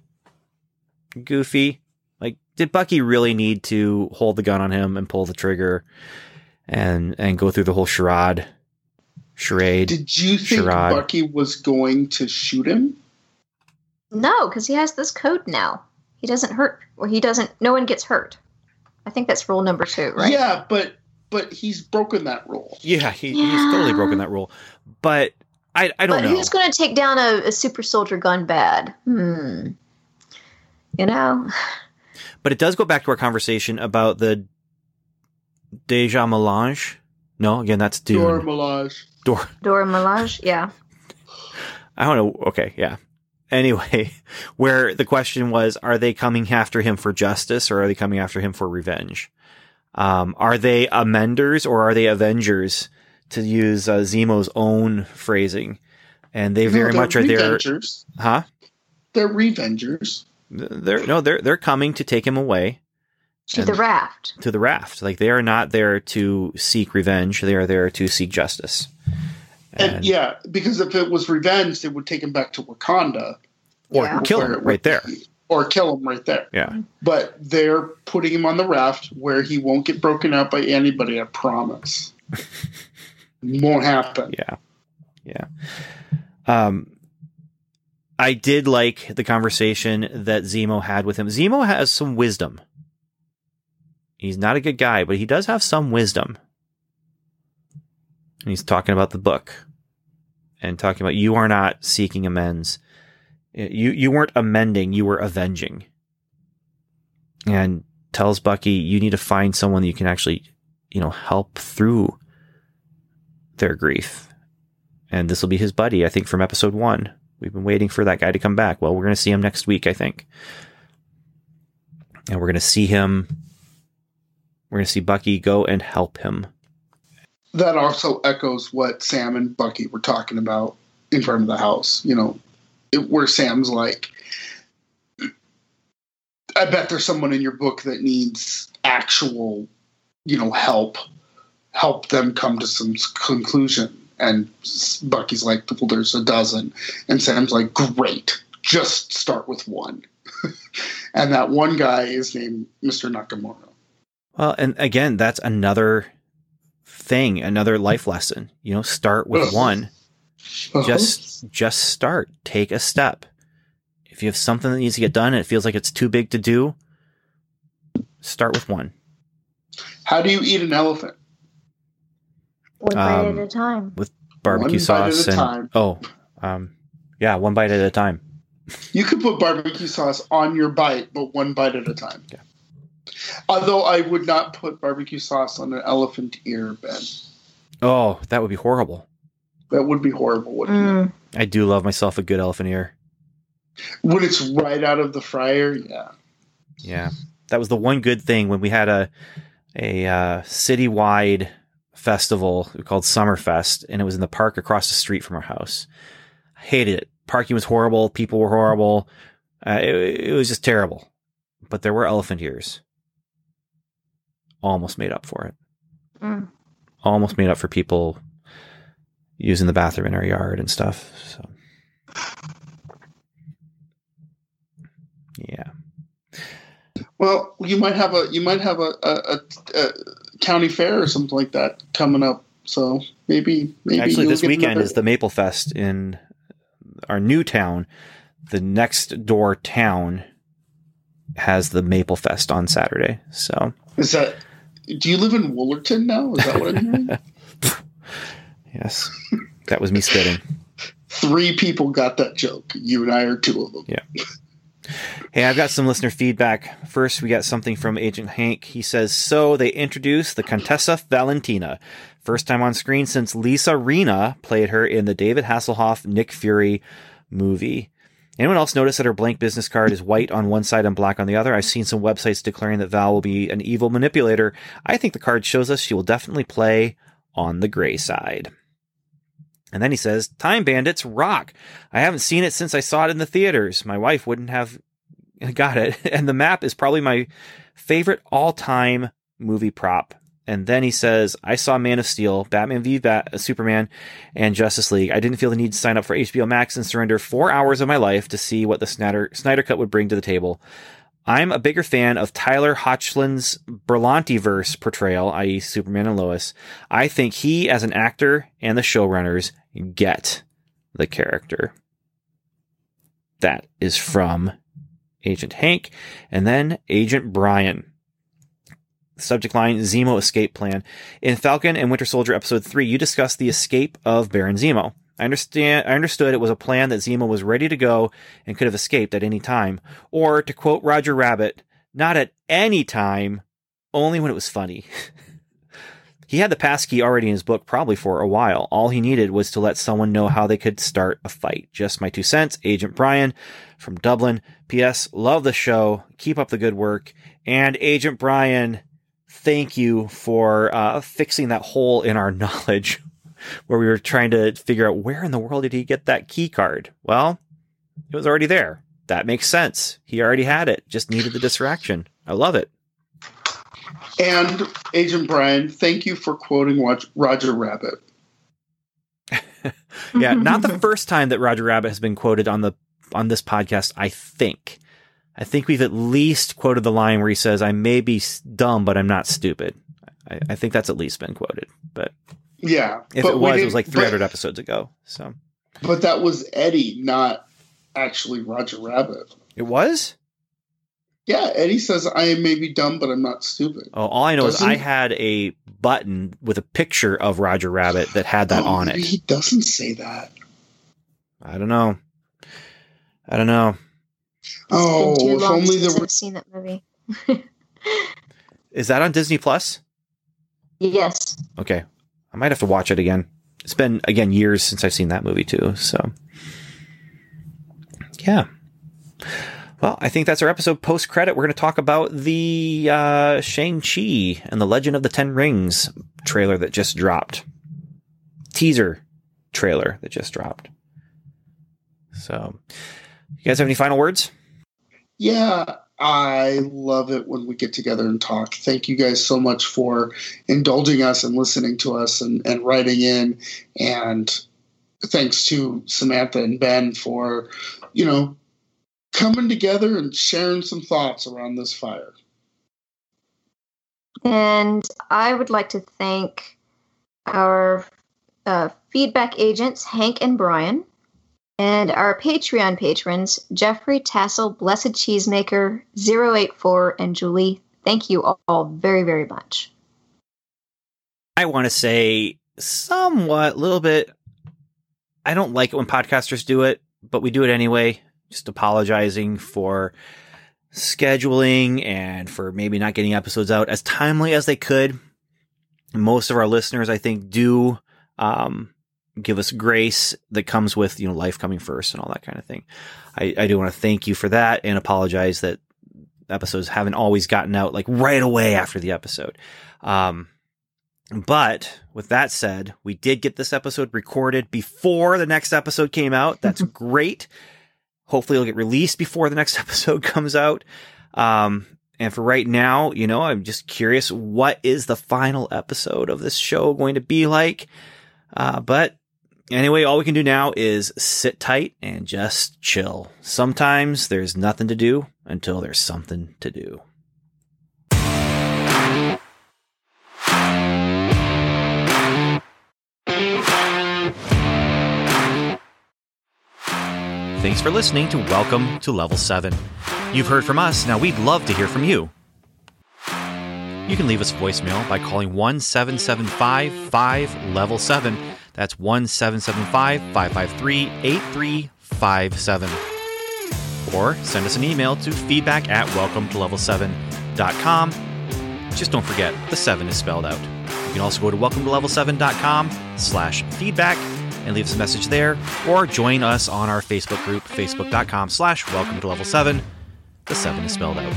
goofy. Like, did Bucky really need to hold the gun on him and pull the trigger and, and go through the whole charade? Charade. Did you think Sherrod. Bucky was going to shoot him? No, because he has this code now. He doesn't hurt, or he doesn't. No one gets hurt. I think that's rule number two, right? Yeah, but but he's broken that rule. Yeah, he, he's totally broken that rule. But I, I don't But know. who's going to take down a, a super soldier gone bad? Hmm. You know, but it does go back to our conversation about the Deja Melange. No, again, that's Dune. Dora Milaje. Dor- Dora Milaje. Yeah. I don't know. Okay, yeah. Anyway, [LAUGHS] where the question was, are they coming after him for justice or are they coming after him for revenge? Um, are they amenders or are they avengers? To use uh, Zemo's own phrasing, and they very No, much are they're there, huh? They're Revengers. They're no, they're they're coming to take him away. To the raft. to the raft. Like they are not there to seek revenge; they are there to seek justice. And, yeah, because if it was revenge, they would take him back to Wakanda or Yeah. kill him right there. be- or kill him right there. Yeah, But they're putting him on the raft where he won't get broken up by anybody. I promise. [LAUGHS] won't happen. yeah, yeah. Um, I did like the conversation that Zemo had with him. Zemo has some wisdom. He's not a good guy, but he does have some wisdom. And he's talking about the book and talking about you are not seeking amends. You you weren't amending, you were avenging. And tells Bucky you need to find someone that you can actually, you know, help through their grief. And this will be his buddy, I think, from episode one. We've been waiting for that guy to come back. Well, we're going to see him next week, I think. And we're going to see him. We're going to see Bucky go and help him. That also echoes what Sam and Bucky were talking about in front of the house. You know, where Sam's like, I bet there's someone in your book that needs actual, you know, help. Help them come to some conclusion. And Bucky's like, well, there's a dozen. And Sam's like, great. Just start with one. [LAUGHS] and that one guy is named Mr. Nakamura. Well, and again, that's another thing, another life lesson. You know, start with Ugh. one. Uh-huh. Just just start. Take a step. If you have something that needs to get done and it feels like it's too big to do, start with one. How do you eat an elephant? One bite Um, at a time. With barbecue One bite at sauce a and time. oh, um, yeah, one bite at a time. [LAUGHS] You could put barbecue sauce on your bite, but one bite at a time. Yeah. Although I would not put barbecue sauce on an elephant ear, Ben. Oh, that would be horrible. That would be horrible, wouldn't it? Mm. I do love myself a good elephant ear. When it's right out of the fryer, yeah. Yeah, that was the one good thing when we had a a uh, citywide festival called Summerfest, and it was in the park across the street from our house. I hated it. Parking was horrible. People were horrible. Uh, it, it was just terrible. But there were elephant ears. Almost made up for it. Mm. Almost made up for people using the bathroom in our yard and stuff. So, yeah. Well, you might have a you might have a, a, a, a county fair or something like that coming up. So maybe maybe Actually, this weekend another- is the Maple Fest in our new town. The next door town has the Maple Fest on Saturday. So, Is that? Do you live in Woolerton now? Is that what I'm hearing? [LAUGHS] yes, that was me spitting. Three people got that joke. You and I are two of them. Yeah. Hey, I've got some listener feedback. First, we got something from Agent Hank. He says, So they introduced the Contessa Valentina. First time on screen since Lisa Rinna played her in the David Hasselhoff Nick Fury movie. Anyone else notice that her blank business card is white on one side and black on the other? I've seen some websites declaring that Val will be an evil manipulator. I think the card shows us she will definitely play on the gray side. And then he says, Time Bandits rock. I haven't seen it since I saw it in the theaters. My wife wouldn't have [LAUGHS] got it. [LAUGHS] And the map is probably my favorite all time movie prop. And then he says, I saw Man of Steel, Batman v Bat- uh, Superman, and Justice League. I didn't feel the need to sign up for HBO Max and surrender four hours of my life to see what the Snyder, Snyder Cut would bring to the table. I'm a bigger fan of Tyler Hoechlin's Berlanti-verse portrayal, i.e. Superman and Lois. I think he, as an actor and the showrunners, get the character. That is from Agent Hank. And then Agent Brian. Subject line Zemo escape plan. In Falcon and Winter Soldier episode 3, you discuss the escape of Baron Zemo. I understand I understood it was a plan that Zemo was ready to go and could have escaped at any time. Or to quote Roger Rabbit, not at any time, only when it was funny. [LAUGHS] he had the passkey already in his book probably for a while. All he needed was to let someone know how they could start a fight. Just my two cents. Agent Brian from Dublin. P.S. Love the show. Keep up the good work. And Agent Brian, thank you for uh, fixing that hole in our [LAUGHS] knowledge where we were trying to figure out where in the world did he get that key card? Well, it was already there. That makes sense. He already had it, just needed the distraction. I love it. And Agent Brian, thank you for quoting Rog- Roger Rabbit. [LAUGHS] Yeah, not the first time that Roger Rabbit has been quoted on the on this podcast, I think. I think we've at least quoted the line where he says, I may be dumb, but I'm not stupid. I, I think that's at least been quoted. But Yeah, if but it was, it didn't- was like 300 but- episodes ago. So But that was Eddie, not actually Roger Rabbit. it was? Yeah, Eddie says I may be dumb, but I'm not stupid. Oh, all I know is Doesn't- I had a button with a picture of Roger Rabbit that had that Oh, on it. He doesn't say that. I don't know. I don't know. Oh, Been too if long only since there were. I've seen that movie. Is that on Disney Plus? [LAUGHS] yes. Okay. I might have to watch it again. It's been again years since I've seen that movie too. So yeah. Well, I think that's our episode post credit. We're going to talk about the uh, Shang-Chi and the Legend of the Ten Rings trailer that just dropped. Teaser trailer that just dropped. So, you guys have any final words? Yeah, I love it when we get together and talk. Thank you guys so much for indulging us and listening to us and, and writing in. And thanks to Samantha and Ben for, you know, coming together and sharing some thoughts around this fire. And I would like to thank our uh, feedback agents, Hank and Brian, and our Patreon patrons, Jeffrey Tassel, Blessed Cheesemaker, 084, and Julie. Thank you all very, very much. I want to say somewhat, a little bit. I don't like it when podcasters do it, but we do it anyway. Just apologizing for scheduling and for maybe not getting episodes out as timely as they could. Most of our listeners, I think, do, um, give us grace that comes with, you know, life coming first and all that kind of thing. I, I do want to thank you for that and apologize that episodes haven't always gotten out like right away after the episode. Um, but with that said, we did get this episode recorded before the next episode came out. [LAUGHS] That's great. Hopefully it'll get released before the next [LAUGHS] episode comes out. Um, and for right now, you know, I'm just curious, what is the final episode of this show going to be like? Uh, but anyway, all we can do now is sit tight and just chill. Sometimes there's nothing to do until there's something to do. Thanks for listening to Welcome to Level 7. You've heard from us, now we'd love to hear from you. You can leave us voicemail by calling 1775 5 Level 7. That's 1775 553 8357. Or send us an email to feedback at welcome to level 7.com. Just don't forget, the 7 is spelled out. You can also go to welcome to level 7.com slash feedback and leave us a message there, or join us on our Facebook group, facebook.com slash welcome to level 7. The 7 is spelled out.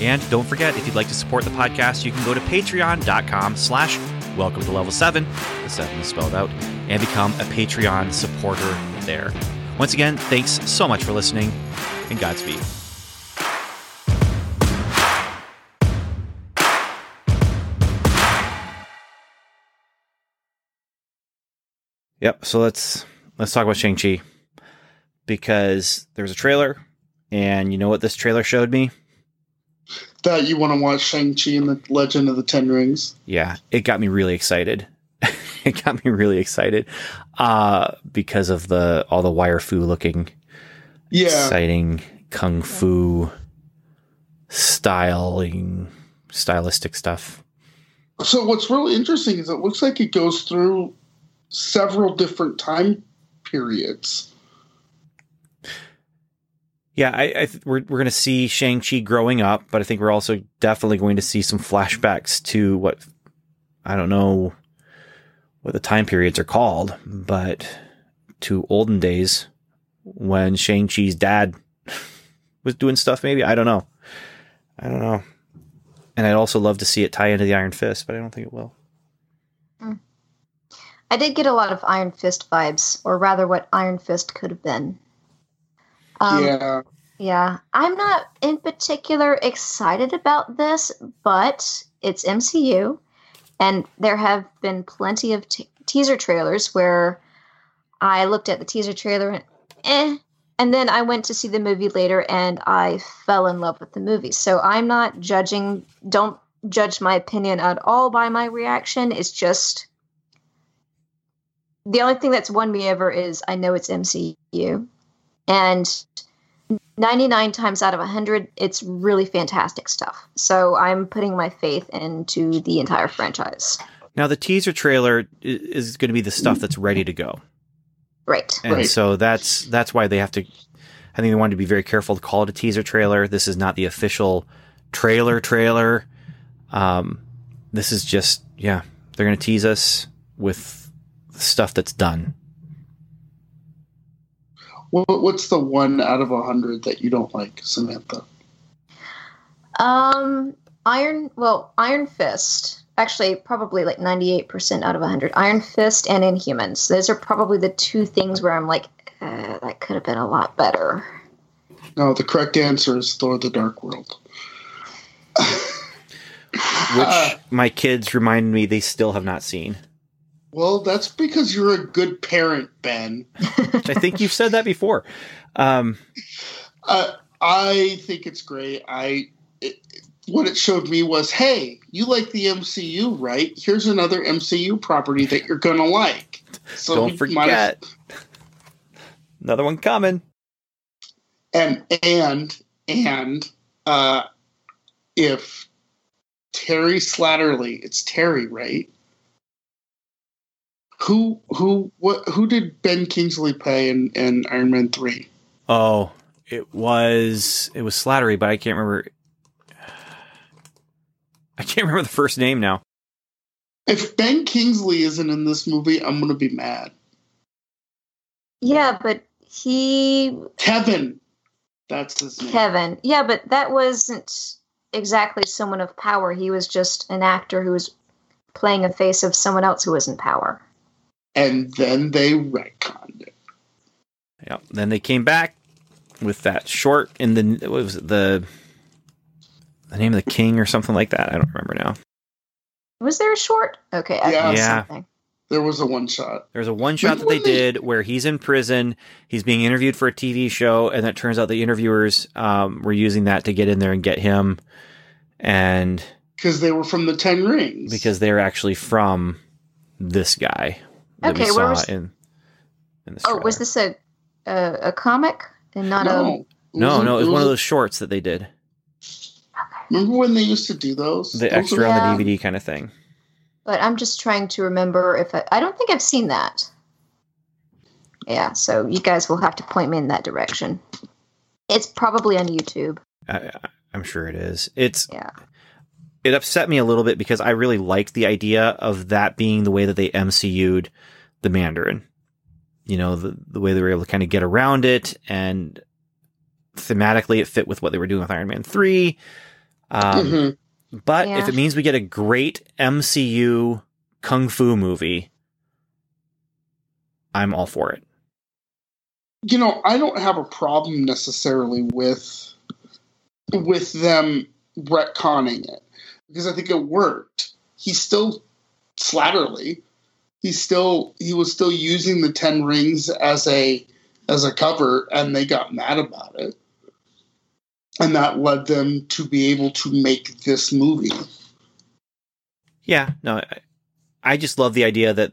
And don't forget, if you'd like to support the podcast, you can go to patreon.com slash welcome to level 7, the 7 is spelled out, and become a Patreon supporter there. Once again, thanks so much for listening, and Godspeed. Yep. So let's let's talk about Shang Chi because there was a trailer, and you know what this trailer showed me? That you want to watch Shang-Chi and the Legend of the Ten Rings. Yeah, it got me really excited. [LAUGHS] it got me really excited uh, because of the all the wire fu looking, Yeah. exciting kung fu styling, stylistic stuff. So what's really interesting is it looks like it goes through several different time periods. Yeah, I, I th- we're we're going to see Shang Chi growing up, but I think we're also definitely going to see some flashbacks to what I don't know what the time periods are called, but to olden days when Shang Chi's dad [LAUGHS] was doing stuff. Maybe I don't know. I don't know. And I'd also love to see it tie into the Iron Fist, but I don't think it will. Hmm. I did get a lot of Iron Fist vibes, or rather, what Iron Fist could have been. Um, yeah. Yeah, I'm not in particular excited about this, but it's MCU, and there have been plenty of t- teaser trailers where I looked at the teaser trailer and eh, and then I went to see the movie later and I fell in love with the movie. So I'm not judging. Don't judge my opinion at all by my reaction. It's just the only thing that's won me over is I know it's MCU, and 99 times out of 100 it's really fantastic stuff so i'm putting my faith into the entire franchise Now the teaser trailer is going to be the stuff that's ready to go. right And Right. so that's that's why they have to. I think they wanted to be very careful to call it a teaser trailer. This is not the official trailer trailer. Um, this is just yeah, they're going to tease us with stuff that's done. What, what's the one out of a hundred that you don't like, Samantha? um iron well iron fist actually probably like 98% out of 100 iron fist and inhumans those are probably the two things where i'm like uh, that could have been a lot better No, the correct answer is Thor: The Dark World. Which my kids remind me they still have not seen. Well, that's because you're a good parent, Ben. I think you've said that before. Um, Uh, I think it's great. I it, what it showed me was, hey, you like the MCU, right? Here's another MCU property that you're gonna like. So don't we might as- forget another one coming. and and and uh, if Terry Slatterly, it's Terry, right? Who who what who did Ben Kingsley play in, in Iron Man three? Oh, it was it was Slattery, but I can't remember. [SIGHS] I can't remember the first name now. If Ben Kingsley isn't in this movie, I'm gonna be mad. Yeah, but he Kevin, that's his name. Kevin. Yeah, but that wasn't exactly someone of power. He was just an actor who was playing a face of someone else who was in power. And then they retconned it. Yeah. Then they came back with that short in the what was it, the the name of the king or something like that. I don't remember now. Was there a short? Okay, I Yeah. Yeah. something. There was a one shot. There's a one shot that they they- did where he's in prison. He's being interviewed for a TV show, and it turns out the interviewers um, were using that to get in there and get him, and Because they were from the Ten Rings. because they're actually from this guy that we Okay, saw where was- in in this. Oh, trailer. was this a a, a comic and not no. a? No, no, it was one of mm-hmm. those shorts that they did, Remember when they used to do those? the Those extra were- on the DVD kind of thing. But I'm just trying to remember if I, I don't think I've seen that. Yeah, so you guys will have to point me in that direction. It's probably on YouTube. I, I- I'm sure it is. It's Yeah. It upset me a little bit because I really liked the idea of that being the way that they MCU'd the Mandarin. You know, the the way they were able to kind of get around it and thematically it fit with what they were doing with Iron Man 3. Um, Mhm. But Yeah. if it means we get a great MCU kung fu movie, I'm all for it. you know, I don't have a problem necessarily with with them retconning it because I think it worked. He's still Slatterly. He's still he was still using the Ten Rings as a as a cover, and they got mad about it, and that led them to be able to make this movie. Yeah, no, I, just love the idea that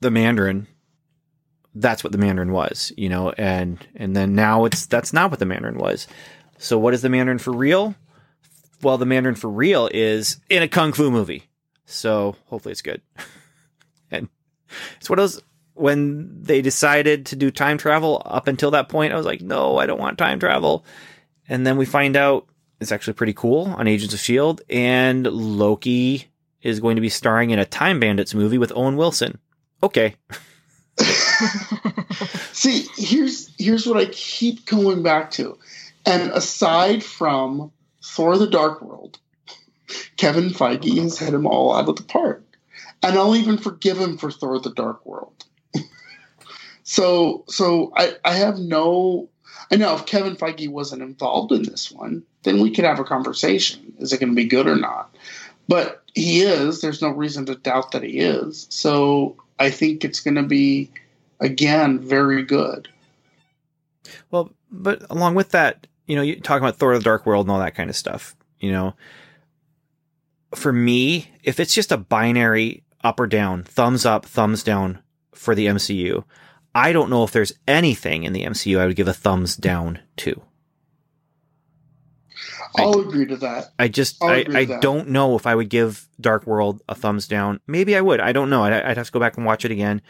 the Mandarin, that's what the Mandarin was, you know, and and then now it's that's not what the Mandarin was. So what is the Mandarin for real? Well, the Mandarin for real is in a kung fu movie. So hopefully it's good. [LAUGHS] and it's one of those when they decided to do time travel. Up until that point, I was like, no, I don't want time travel. And then we find out it's actually pretty cool on Agents of Shield, and Loki is going to be starring in a Time Bandits movie with Owen Wilson. Okay. [LAUGHS] See, here's here's what I keep going back to. And aside from Thor the Dark World, Kevin Feige has hit him all out of the park. And I'll even forgive him for Thor the Dark World. [LAUGHS] so so I, I have no I know if Kevin Feige wasn't involved in this one, then we could have a conversation. Is it gonna be good or not? But he is, there's no reason to doubt that he is. So I think it's gonna be again very good. Well, but along with that, you know, you talking about Thor: of The Dark World and all that kind of stuff. You know, for me, if it's just a binary up or down, thumbs up, thumbs down for the MCU, I don't know if there's anything in the MCU I would give a thumbs down to. I'll agree to that. I just, I'll I, I don't know if I would give Dark World a thumbs down. Maybe I would. I don't know. I'd, I'd have to go back and watch it again.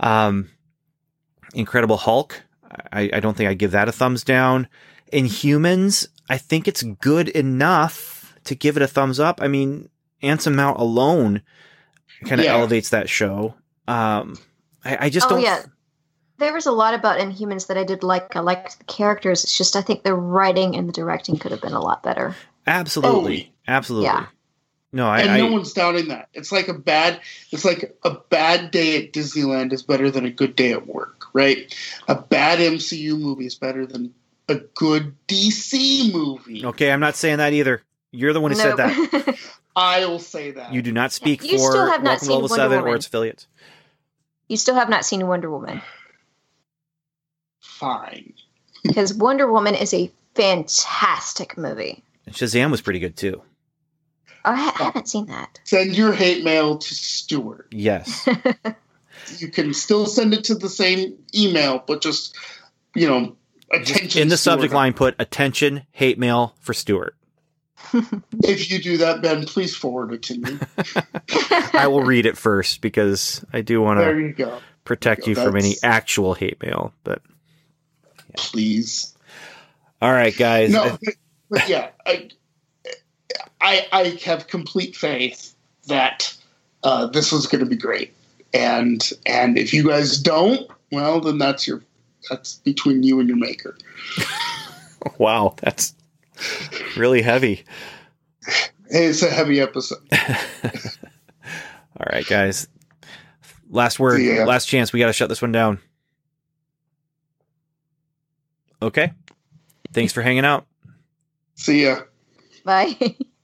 Um, Incredible Hulk. I, I don't think I'd give that a thumbs down. Inhumans, I think it's good enough to give it a thumbs up. I mean, Anson Mount alone kind of Yeah. elevates that show. Um, I, I just oh don't. yeah, there was a lot about Inhumans that I did like. I liked the characters. It's just I think the writing and the directing could have been a lot better. Absolutely, absolutely. Yeah. No, I, and I no one's doubting that. It's like a bad it's like a bad day at Disneyland is better than a good day at work, right? A bad MCU movie is better than a good DC movie. okay. I'm not saying that either. You're the one who said that. that. [LAUGHS] I'll say that. You do not speak You for still have not Welcome seen Level Wonder Seven or Woman. its affiliates. you still have not seen Wonder Woman Fine. [LAUGHS] because Wonder Woman is a fantastic movie. And Shazam was pretty good too. Oh, I, ha- I haven't seen that. Send your hate mail to Stuart. Yes. [LAUGHS] You can still send it to the same email, but just you know, attention In the Stuart. subject line, put attention hate mail for Stuart. [LAUGHS] If you do that, Ben, please forward it to me. [LAUGHS] I will read it first because I do want to protect you you from any actual hate mail. But Please. all right, guys. No, but, but yeah, I, I I have complete faith that uh, this was going to be great. And and if you guys don't, well, then that's your that's between you and your maker. [LAUGHS] Wow, that's really heavy. It's a heavy episode. [LAUGHS] All right, guys. Last word, Yeah. last chance. We got to shut this one down. Okay. Thanks for hanging out. See ya. Bye. [LAUGHS]